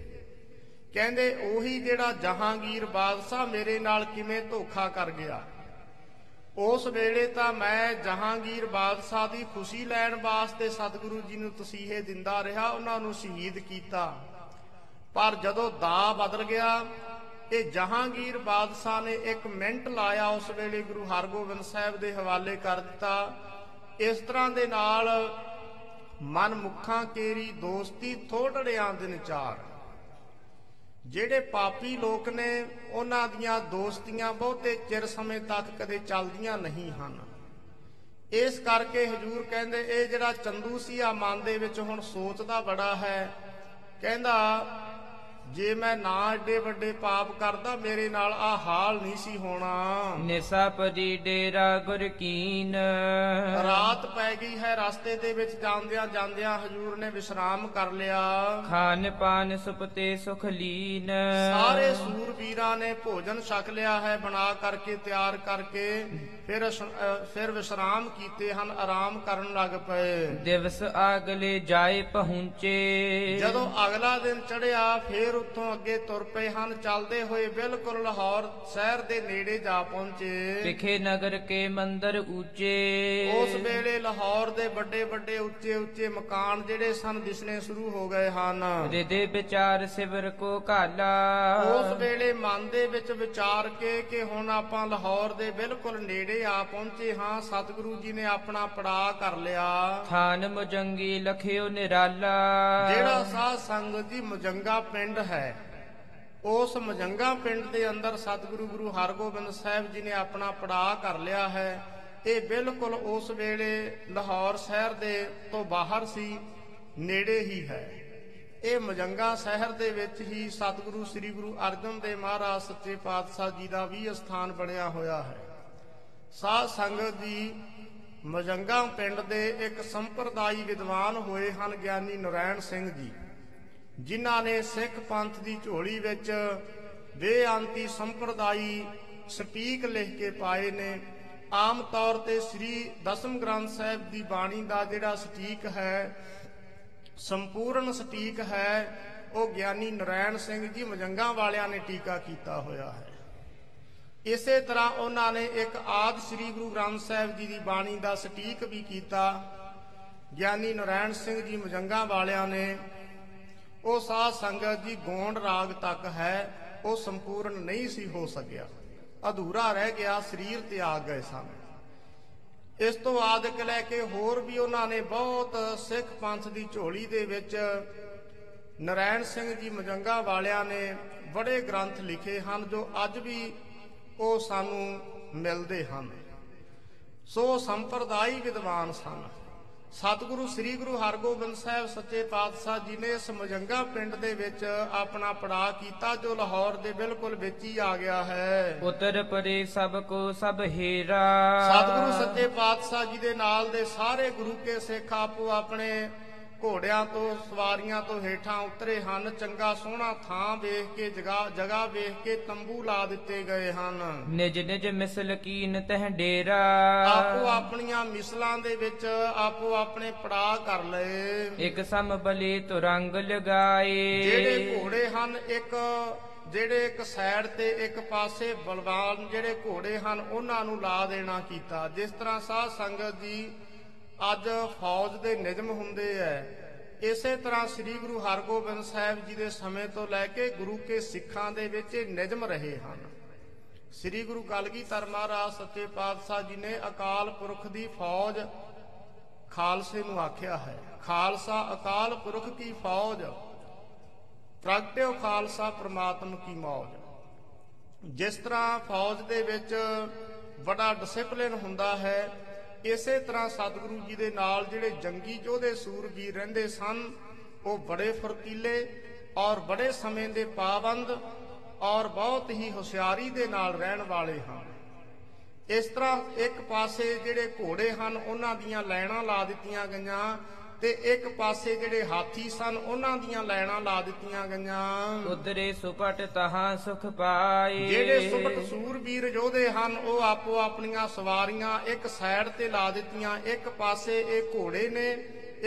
ਕਹਿੰਦੇ, ਉਹੀ ਜਿਹੜਾ ਜਹਾਂਗੀਰ ਬਾਦਸ਼ਾਹ ਮੇਰੇ ਨਾਲ ਕਿਵੇਂ ਧੋਖਾ ਕਰ ਗਿਆ? ਉਸ ਵੇਲੇ ਤਾਂ ਮੈਂ ਜਹਾਂਗੀਰ ਬਾਦਸ਼ਾਹ ਦੀ ਖੁਸ਼ੀ ਲੈਣ ਵਾਸਤੇ ਸਤਿਗੁਰੂ ਜੀ ਨੂੰ ਤਸੀਹੇ ਦਿੰਦਾ ਰਿਹਾ, ਉਹਨਾਂ ਨੂੰ ਸ਼ਹੀਦ ਕੀਤਾ। ਪਰ ਜਦੋਂ ਦਾ ਬਦਲ ਗਿਆ, ਇਹ ਜਹਾਂਗੀਰ ਬਾਦਸ਼ਾਹ ਨੇ ਇੱਕ ਮਿੰਟ ਲਾਇਆ ਉਸ ਵੇਲੇ ਗੁਰੂ ਹਰਗੋਬਿੰਦ ਸਾਹਿਬ ਦੇ ਹਵਾਲੇ ਕਰ ਦਿੱਤਾ। ਇਸ ਤਰ੍ਹਾਂ ਦੇ ਨਾਲ ਮਨ ਮੁਖਾਂ ਕੇਰੀ ਦੋਸਤੀ ਥੋੜੜਿਆਂ ਦਿਨ ਚਾਰ ਜਿਹੜੇ ਪਾਪੀ ਲੋਕ ਨੇ, ਉਹਨਾਂ ਦੀਆਂ ਦੋਸਤੀਆਂ ਬਹੁਤੇ ਚਿਰ ਸਮੇਂ ਤੱਕ ਕਦੇ ਚੱਲਦੀਆਂ ਨਹੀਂ ਹਨ। ਇਸ ਕਰਕੇ ਹਜੂਰ ਕਹਿੰਦੇ, ਇਹ ਜਿਹੜਾ ਚੰਦੂ ਸੀ, ਆ ਮਨ ਦੇ ਵਿੱਚ ਹੁਣ ਸੋਚਦਾ ਬੜਾ ਹੈ। ਕਹਿੰਦਾ ਜੇ ਮੈਂ ਨਾ ਏਡੇ ਵੱਡੇ ਪਾਪ ਕਰਦਾ ਮੇਰੇ ਨਾਲ ਆ ਹਾਲ ਨਹੀਂ ਸੀ ਹੋਣਾ। ਨਿਸਾਪਦੀ ਡੇਰਾ ਗੁਰ ਕੀਨ ਰਾਤ ਪੈ ਗਈ ਹੈ ਰਸਤੇ ਦੇ ਵਿੱਚ ਜਾਂਦਿਆਂ ਜਾਂਦਿਆਂ ਹਜੂਰ ਨੇ ਵਿਸ਼ਰਾਮ ਕਰ ਲਿਆ। ਖਾਨ ਪਾਨ ਸੁਪਤੇ ਸੁਖ ਲੀਨ। ਸਾਰੇ ਸੂਰਬੀਰਾਂ ਨੇ ਭੋਜਨ ਛਕ ਲਿਆ ਹੈ ਬਣਾ ਕਰਕੇ ਤਿਆਰ ਕਰਕੇ। ਫਿਰ ਫਿਰ ਵਿਸ਼ਰਾਮ ਕੀਤੇ ਹਨ ਆਰਾਮ ਕਰਨ ਲੱਗ ਪਏ। ਦਿਵਸ ਆਗਲੇ ਜਾਏ ਪਹੁੰਚੇ। ਜਦੋਂ ਅਗਲਾ ਦਿਨ ਚੜਿਆ ਫਿਰ ਉੱਥੋਂ ਅੱਗੇ ਤੁਰ ਪਏ ਹਨ। ਚੱਲਦੇ ਹੋਏ ਬਿਲਕੁਲ ਲਾਹੌਰ ਸ਼ਹਿਰ ਦੇ ਨੇੜੇ ਜਾ ਪਹੁੰਚੇ। ਵਿਖੇ ਨਗਰ ਕੇ ਮੰਦਰ ਉੱਚੇ। ਉਸ ਵੇਲੇ ਲਾਹੌਰ ਦੇ ਵੱਡੇ ਵੱਡੇ ਉੱਚੇ ਉੱਚੇ ਮਕਾਨ ਜਿਹੜੇ ਸਨ ਦਿਸਣੇ ਸ਼ੁਰੂ ਹੋ ਗਏ ਹਨ। ਰਿਦੇ ਵਿਚਾਰ ਸਿਵਰ ਕੋ ਘਾਲਾ। ਉਸ ਵੇਲੇ ਮਨ ਦੇ ਵਿੱਚ ਵਿਚਾਰ ਕੇ ਕਿ ਹੁਣ ਆਪਾਂ ਲਾਹੌਰ ਦੇ ਬਿਲਕੁਲ ਨੇੜੇ ਆ ਪਹੁੰਚੇ ਹਾਂ ਸਤਿਗੁਰੂ ਜੀ ਨੇ ਆਪਣਾ ਪੜਾ ਕਰ ਲਿਆ। ਥਾਨ ਮੁਜੰਗੀ ਲਖਿਓ ਨਿਰਾਲਾ। ਜਿਹੜਾ ਸਾਧ ਸੰਗਤ ਜੀ ਮੁਜੰਗਾ ਪਿੰਡ ਹੈ ਉਸ ਮੁਜੰਗਾ ਪਿੰਡ ਦੇ ਅੰਦਰ ਸਤਿਗੁਰੂ ਗੁਰੂ ਹਰਗੋਬਿੰਦ ਸਾਹਿਬ ਜੀ ਨੇ ਆਪਣਾ ਪੜਾ ਕਰ ਲਿਆ ਹੈ। ਇਹ ਬਿਲਕੁਲ ਉਸ ਵੇਲੇ ਲਾਹੌਰ ਸ਼ਹਿਰ ਦੇ ਤੋਂ ਬਾਹਰ ਸੀ ਨੇੜੇ ਹੀ ਹੈ। ਇਹ ਮੁਜੰਗਾ ਸ਼ਹਿਰ ਦੇ ਵਿੱਚ ਹੀ ਸਤਿਗੁਰੂ ਸ੍ਰੀ ਗੁਰੂ ਅਰਜਨ ਦੇਵ ਮਹਾਰਾਜ ਸੱਚੇ ਪਾਤਸ਼ਾਹ ਜੀ ਦਾ ਵੀ ਸਥਾਨ ਬਣਿਆ ਹੋਇਆ ਹੈ। ਸਾਧ ਸੰਗਤ ਜੀ ਮਜੰਗਾ ਪਿੰਡ ਦੇ ਇੱਕ ਸੰਪਰਦਾਈ ਵਿਦਵਾਨ ਹੋਏ ਹਨ ਗਿਆਨੀ ਨਰੈਣ ਸਿੰਘ ਜੀ, ਜਿਨ੍ਹਾਂ ਨੇ ਸਿੱਖ ਪੰਥ ਦੀ ਝੋਲੀ ਵਿੱਚ ਬੇਅੰਤੀ ਸੰਪਰਦਾਈ ਸਟੀਕ ਲਿਖ ਕੇ ਪਾਏ ਨੇ। ਆਮ ਤੌਰ ਤੇ ਸ੍ਰੀ ਦਸਮ ਗ੍ਰੰਥ ਸਾਹਿਬ ਦੀ ਬਾਣੀ ਦਾ ਜਿਹੜਾ ਸਟੀਕ ਹੈ, ਸੰਪੂਰਨ ਸਟੀਕ ਹੈ, ਉਹ ਗਿਆਨੀ ਨਰੈਣ ਸਿੰਘ ਜੀ ਮਜੰਗਾ ਵਾਲਿਆਂ ਨੇ ਟੀਕਾ ਕੀਤਾ ਹੋਇਆ ਹੈ। ਇਸੇ ਤਰ੍ਹਾਂ ਉਹਨਾਂ ਨੇ ਇੱਕ ਆਦ ਸ੍ਰੀ ਗੁਰੂ ਗ੍ਰੰਥ ਸਾਹਿਬ ਜੀ ਦੀ ਬਾਣੀ ਦਾ ਸਟੀਕ ਵੀ ਕੀਤਾ। ਗਿਆਨੀ ਨਰੈਣ ਸਿੰਘ ਜੀ ਮਜੰਗਾ ਵਾਲਿਆਂ ਨੇ, ਉਹ ਸਾਧ ਸੰਗਤ ਜੀ ਗੋਂਡ ਰਾਗ ਤੱਕ ਹੈ, ਉਹ ਸੰਪੂਰਨ ਨਹੀਂ ਸੀ ਹੋ ਸਕਿਆ। ਅਧੂਰਾ ਰਹਿ ਗਿਆ, ਸਰੀਰ ਤਿਆਗ ਗਏ ਸਨ। ਇਸ ਤੋਂ ਆਦਿਕ ਲੈ ਕੇ ਹੋਰ ਵੀ ਉਹਨਾਂ ਨੇ ਬਹੁਤ ਸਿੱਖ ਪੰਥ ਦੀ ਝੋਲੀ ਦੇ ਵਿੱਚ ਨਰੈਣ ਸਿੰਘ ਜੀ ਮਜੰਗਾ ਵਾਲਿਆਂ ਨੇ ਬੜੇ ਗ੍ਰੰਥ ਲਿਖੇ ਹਨ, ਜੋ ਅੱਜ ਵੀ ਉਹ ਸਾਨੂੰ ਮਿਲਦੇ ਹਨ। ਸੋ ਸੰਪਰਦਾਈ ਵਿਦਵਾਨ ਸਨ। ਸਤਿਗੁਰੂ ਸ੍ਰੀ ਗੁਰੂ ਹਰਗੋਬਿੰਦ ਸਾਹਿਬ ਸੱਚੇ ਪਾਤਸ਼ਾਹ ਜੀ ਨੇ ਇਸ ਮਜੰਗਾ ਪਿੰਡ ਦੇ ਵਿੱਚ ਆਪਣਾ ਪੜਾ ਕੀਤਾ ਜੋ ਲਾਹੌਰ ਦੇ ਬਿਲਕੁਲ ਵਿੱਚ ਹੀ ਆ ਗਿਆ ਹੈ। ਉਤਰ ਪਰੇ ਸਭ ਕੋ ਸਭ ਹੀਰਾ। ਸਤਿਗੁਰੂ ਸੱਚੇ ਪਾਤਸ਼ਾਹ ਜੀ ਦੇ ਨਾਲ ਦੇ ਸਾਰੇ ਗੁਰੂ ਕੇ ਸਿੱਖ ਆਪੋ ਆਪਣੇ ਘੋੜਿਆਂ ਤੋਂ ਸਵਾਰੀਆਂ ਤੋਂ ਹੇਠਾਂ ਉਤਰੇ ਹਨ। ਚੰਗਾ ਸੋਹਣਾ ਥਾਂ ਵੇਖ ਕੇ ਜਗ੍ਹਾ ਜਗ੍ਹਾ ਵੇਖ ਕੇ ਤੰਬੂ ਲਾ ਦਿੱਤੇ ਗਏ ਹਨ। ਨਿਜ ਨਿਜ ਮਿਸਲ ਕੀਨ ਤਹ ਡੇਰਾ। ਆਪੋ ਆਪਣੀਆਂ ਮਿਸਲਾਂ ਦੇ ਵਿੱਚ ਆਪੋ ਆਪਣੇ ਪੜਾ ਕਰ ਲਏ। ਇਕ ਸਮ ਬਲੇ ਤੁਰੰਗ ਲਗਾਏ। ਜਿਹੜੇ ਘੋੜੇ ਹਨ ਇੱਕ ਜਿਹੜੇ ਇੱਕ ਸਾਈਡ ਤੇ ਇੱਕ ਪਾਸੇ ਬਲਵਾਨ ਜਿਹੜੇ ਘੋੜੇ ਹਨ ਉਹਨਾਂ ਨੂੰ ਲਾ ਦੇਣਾ ਕੀਤਾ। ਜਿਸ ਤਰ੍ਹਾਂ ਸਾਧ ਸੰਗਤ ਜੀ ਅੱਜ ਫੌਜ ਦੇ ਨਿਯਮ ਹੁੰਦੇ ਐ। ਇਸੇ ਤਰ੍ਹਾਂ ਸ੍ਰੀ ਗੁਰੂ ਹਰਗੋਬਿੰਦ ਸਾਹਿਬ ਜੀ ਦੇ ਸਮੇਂ ਤੋਂ ਲੈ ਕੇ ਗੁਰੂ ਕੇ ਸਿੱਖਾਂ ਦੇ ਵਿੱਚ ਇਹ ਨਿਯਮ ਰਹੇ ਹਨ। ਸ੍ਰੀ ਗੁਰੂ ਕਲਗੀਧਰ ਮਹਾਰਾਜ ਸੱਚੇ ਪਾਤਸ਼ਾਹ ਜੀ ਨੇ ਅਕਾਲ ਪੁਰਖ ਦੀ ਫੌਜ ਖਾਲਸੇ ਨੂੰ ਆਖਿਆ ਹੈ। ਖਾਲਸਾ, ਅਕਾਲ ਪੁਰਖ ਕੀ ਫੌਜ? ਪ੍ਰਗਟਿਓ ਖਾਲਸਾ ਪ੍ਰਮਾਤਮ ਕੀ ਮੌਜ। ਜਿਸ ਤਰ੍ਹਾਂ ਫੌਜ ਦੇ ਵਿੱਚ ਬੜਾ ਡਿਸਪਲਿਨ ਹੁੰਦਾ ਹੈ ਇਸੇ ਤਰ੍ਹਾਂ ਸਤਿਗੁਰੂ ਜੀ ਦੇ ਨਾਲ ਜਿਹੜੇ ਜੰਗੀ ਯੋਧੇ ਸੂਰਬੀਰ ਰਹਿੰਦੇ ਸਨ, ਉਹ ਬੜੇ ਫੁਰਤੀਲੇ ਔਰ ਬੜੇ ਸਮੇਂ ਦੇ ਪਾਬੰਦ ਔਰ ਬਹੁਤ ਹੀ ਹੁਸ਼ਿਆਰੀ ਦੇ ਨਾਲ ਰਹਿਣ ਵਾਲੇ ਹਨ। ਇਸ ਤਰ੍ਹਾਂ ਇੱਕ ਪਾਸੇ ਜਿਹੜੇ ਘੋੜੇ ਹਨ, ਉਹਨਾਂ ਦੀਆਂ ਲਾਈਨਾਂ ਲਾ ਦਿੱਤੀਆਂ ਗਈਆਂ ਤੇ ਇੱਕ ਪਾਸੇ ਜਿਹੜੇ ਹਾਥੀ ਸਨ ਉਹਨਾਂ ਦੀਆਂ ਲਾਈਨਾਂ ਲਾ ਦਿੱਤੀਆਂ ਗਈਆਂ। ਉਤਰੇ ਸੁਪਟ ਤਹਾਂ ਸੁਖ ਪਾਏ। ਜਿਹੜੇ ਸੁਭਟ ਸੂਰਬੀਰ ਯੋਧੇ ਹਨ ਉਹ ਆਪੋ ਆਪਣੀਆਂ ਸਵਾਰੀਆਂ ਇੱਕ ਸਾਈਡ ਤੇ ਲਾ ਦਿੱਤੀਆਂ। ਇੱਕ ਪਾਸੇ ਇਹ ਘੋੜੇ ਨੇ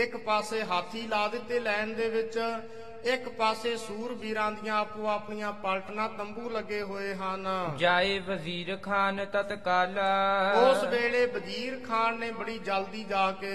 ਇੱਕ ਪਾਸੇ ਹਾਥੀ ਲਾ ਦਿੱਤੇ ਲਾਈਨ ਦੇ ਵਿੱਚ। ਇੱਕ ਪਾਸੇ ਸੂਰਬੀਰਾਂ ਦੀਆਂ ਆਪੋ ਆਪਣੀਆਂ ਪਲਟਣਾ ਤੰਬੂ ਲੱਗੇ ਹੋਏ ਹਨ। ਜਾਏ ਵਜ਼ੀਰ ਖਾਨ ਤਤਕਾਲਾ। ਉਸ ਵੇਲੇ ਵਜ਼ੀਰ ਖਾਨ ਨੇ ਬੜੀ ਜਲਦੀ ਜਾ ਕੇ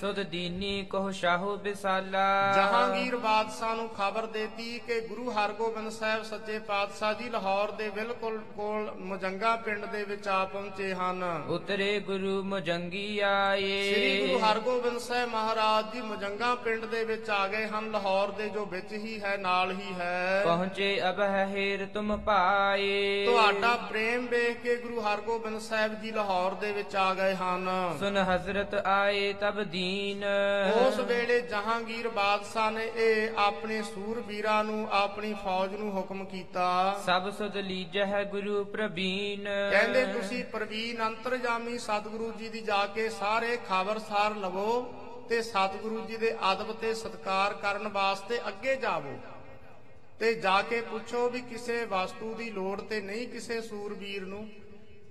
ਸੁਧ ਦੀਨੀ ਕੋ ਸ਼ਾਹੋ ਬਿਸਾਲਾ। ਜਹਾਂਗੀਰ ਬਾਦਸ਼ਾਹ ਨੂੰ ਖਬਰ ਦਿੱਤੀ ਕਿ ਗੁਰੂ ਹਰਗੋਬਿੰਦ ਸਾਹਿਬ ਸੱਚੇ ਪਾਤਸ਼ਾਹ ਜੀ ਲਾਹੌਰ ਦੇ ਬਿਲਕੁਲ ਕੋਲ ਮੁਜੰਗਾ ਪਿੰਡ ਦੇ ਵਿੱਚ ਆ ਪਹੁੰਚੇ ਹਨ। ਉਤਰੇ ਗੁਰੂ ਮੁਜੰਗੀ ਆਏ। ਸ੍ਰੀ ਗੁਰੂ ਹਰਗੋਬਿੰਦ ਸਾਹਿਬ ਮਹਾਰਾਜ ਜੀ ਮੁਜੰਗਾ ਪਿੰਡ ਦੇ ਵਿੱਚ ਆ ਗਏ ਹਨ। ਲਾਹੌਰ ਦੇ ਜੋ ਵਿੱਚ ਵਿੱਚ ਹੀ ਹੈ ਨਾਲ ਹੀ ਹੈ। ਪਹੁੰਚੇ ਅਬ ਹੈ ਹੇਰ ਤੁਮ ਪਾਏ। ਤੁਹਾਡਾ ਪ੍ਰੇਮ ਵੇਖ ਕੇ ਗੁਰੂ ਹਰਗੋਬਿੰਦ ਸਾਹਿਬ ਜੀ ਲਾਹੌਰ ਦੇ ਵਿੱਚ ਆ ਗਏ ਹਨ। ਸੁਨ ਹਜ਼ਰਤ ਆਏ ਤਬ ਦੀਨ। ਉਸ ਵੇਲੇ ਜਹਾਂਗੀਰ ਬਾਦਸ਼ਾਹ ਨੇ ਇਹ ਆਪਣੇ ਸੂਰਬੀਰਾਂ ਨੂੰ ਆਪਣੀ ਫੌਜ ਨੂੰ ਹੁਕਮ ਕੀਤਾ। ਸਭ ਸੁਧ ਲੀਜਹਿ ਗੁਰੂ ਪ੍ਰਬੀਨ। ਕਹਿੰਦੇ ਤੁਸੀਂ ਪ੍ਰਵੀਨ ਅੰਤਰਜਾਮੀ ਸਤਿਗੁਰੂ ਜੀ ਦੀ ਜਾ ਕੇ ਸਾਰੇ ਖਬਰਸਾਰ ਲਵੋ। ਤੇ ਸਤਿਗੁਰੂ ਜੀ ਦੇ ਅਦਬ ਤੇ ਸਤਕਾਰ ਕਰਨ ਵਾਸਤੇ ਅੱਗੇ ਜਾਵੋ ਤੇ ਜਾ ਕੇ ਪੁੱਛੋ ਵੀ ਕਿਸੇ ਵਸਤੂ ਦੀ ਲੋੜ ਤੇ ਨਹੀਂ ਕਿਸੇ ਸੂਰਬੀਰ ਨੂੰ।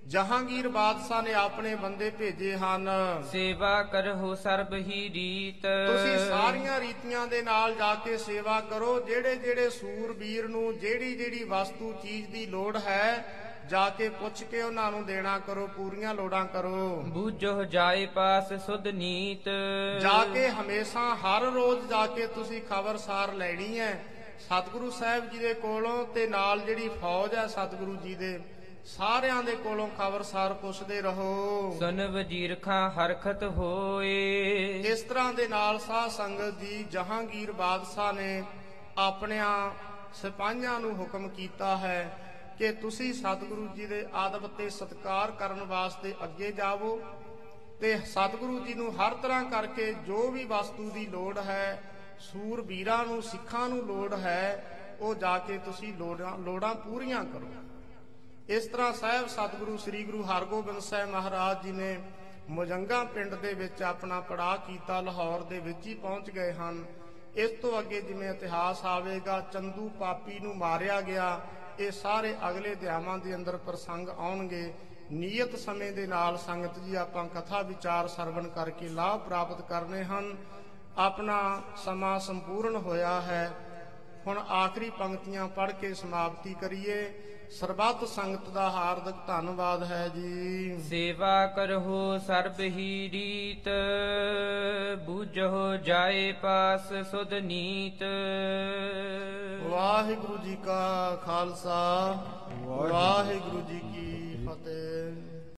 ਜਹਾਂਗੀਰ ਬਾਦਸ਼ਾਹ ਨੇ ਆਪਣੇ ਬੰਦੇ ਭੇਜੇ ਹਨ। ਸੇਵਾ ਕਰਹੁ ਸਰਬ ਹੀ ਰੀਤ। ਤੁਸੀਂ ਸਾਰੀਆਂ ਰੀਤੀਆਂ ਦੇ ਨਾਲ ਜਾ ਕੇ ਸੇਵਾ ਕਰੋ ਜਿਹੜੇ ਜਿਹੜੇ ਸੂਰਬੀਰ ਨੂੰ ਜਿਹੜੀ ਜਿਹੜੀ ਵਸਤੂ ਚੀਜ਼ ਦੀ ਲੋੜ ਹੈ ਜਾ ਕੇ ਪੁੱਛ ਕੇ ਉਹਨਾਂ ਨੂੰ ਦੇਣਾ ਕਰੋ ਪੂਰੀਆਂ ਲੋੜਾਂ ਕਰੋ। ਬੂਝੋ ਜਾਏ ਪਾਸ ਸੁਧ ਨੀਤ। ਜਾ ਕੇ ਹਮੇਸ਼ਾ ਹਰ ਰੋਜ਼ ਜਾ ਕੇ ਤੁਸੀਂ ਖਬਰਸਾਰ ਲੈਣੀ ਹੈ। ਸਤਿਗੁਰੂ ਸਾਹਿਬ ਜੀ ਦੇ ਕੋਲੋਂ ਤੇ ਨਾਲ ਜਿਹੜੀ ਫੌਜ ਹੈ ਸਤਿਗੁਰੂ ਜੀ ਦੇ ਸਾਰਿਆਂ ਦੇ ਕੋਲੋਂ ਖਬਰਸਾਰ ਪੁੱਛਦੇ ਰਹੋ। ਸੁਨ ਵਜੀਰ ਖਾਂ ਹਰਖਤ ਹੋਏ। ਇਸ ਤਰ੍ਹਾਂ ਦੇ ਨਾਲ ਸਾਧ ਸੰਗਤ ਜੀ ਜਹਾਂਗੀਰ ਬਾਦਸ਼ਾਹ ਨੇ ਆਪਣਿਆਂ ਸਿਪਾਹੀਆਂ ਨੂੰ ਹੁਕਮ ਕੀਤਾ ਹੈ ਕਿ ਤੁਸੀਂ ਸਤਿਗੁਰੂ ਜੀ ਦੇ ਆਦਬ ਤੇ ਸਤਕਾਰ ਕਰਨ ਵਾਸਤੇ ਅੱਗੇ ਜਾਵੋ ਤੇ ਸਤਿਗੁਰੂ ਜੀ ਨੂੰ ਹਰ ਤਰ੍ਹਾਂ ਕਰਕੇ ਜੋ ਵੀ ਵਸਤੂ ਦੀ ਲੋੜ ਹੈ ਸੂਰਬੀਰਾਂ ਨੂੰ, ਸਿੱਖਾਂ ਨੂੰ ਲੋੜ ਹੈ, ਉਹ ਜਾ ਕੇ ਤੁਸੀਂ ਲੋੜਾਂ ਲੋੜਾਂ ਪੂਰੀਆਂ ਕਰੋ। ਇਸ ਤਰ੍ਹਾਂ ਸਾਹਿਬ ਸਤਿਗੁਰੂ ਸ੍ਰੀ ਗੁਰੂ ਹਰਗੋਬਿੰਦ ਸਾਹਿਬ ਮਹਾਰਾਜ ਜੀ ਨੇ ਮੁਜੰਗਾ ਪਿੰਡ ਦੇ ਵਿੱਚ ਆਪਣਾ ਪੜਾਅ ਕੀਤਾ, ਲਾਹੌਰ ਦੇ ਵਿੱਚ ਹੀ ਪਹੁੰਚ ਗਏ ਹਨ। ਇਸ ਤੋਂ ਅੱਗੇ ਜਿਵੇਂ ਇਤਿਹਾਸ ਆਵੇਗਾ, ਚੰਦੂ ਪਾਪੀ ਨੂੰ ਮਾਰਿਆ ਗਿਆ ਇਹ ਸਾਰੇ ਅਗਲੇ ਅਧਿਆਵਾਂ ਦੇ ਅੰਦਰ ਪ੍ਰਸੰਗ ਆਉਣਗੇ। ਨੀਅਤ ਸਮੇਂ ਦੇ ਨਾਲ ਸੰਗਤ ਜੀ ਆਪਾਂ ਕਥਾ, ਵਿਚਾਰ, ਸਰਵਣ ਕਰਕੇ ਲਾਭ ਪ੍ਰਾਪਤ ਕਰਨੇ ਹਨ। ਆਪਣਾ ਸਮਾਂ ਸੰਪੂਰਨ ਹੋਇਆ ਹੈ। ਹੁਣ ਆਖਰੀ ਪੰਕਤੀਆਂ ਪੜ੍ਹ ਕੇ ਸਮਾਪਤੀ ਕਰੀਏ। ਸਰਬੱਤ ਸੰਗਤ ਦਾ ਹਾਰਦਿਕ ਧੰਨਵਾਦ ਹੈ ਜੀ। ਸੇਵਾ ਕਰਹੁ ਸਰਬ ਹੀ ਰੀਤ ਬੂਝੋ ਜਾਏ ਪਾਸ ਸੁਧ ਨੀਤ। ਵਾਹਿਗੁਰੂ ਜੀ ਕਾ ਖਾਲਸਾ ਵਾਹਿਗੁਰੂ ਜੀ ਕੀ ਫਤਿਹ।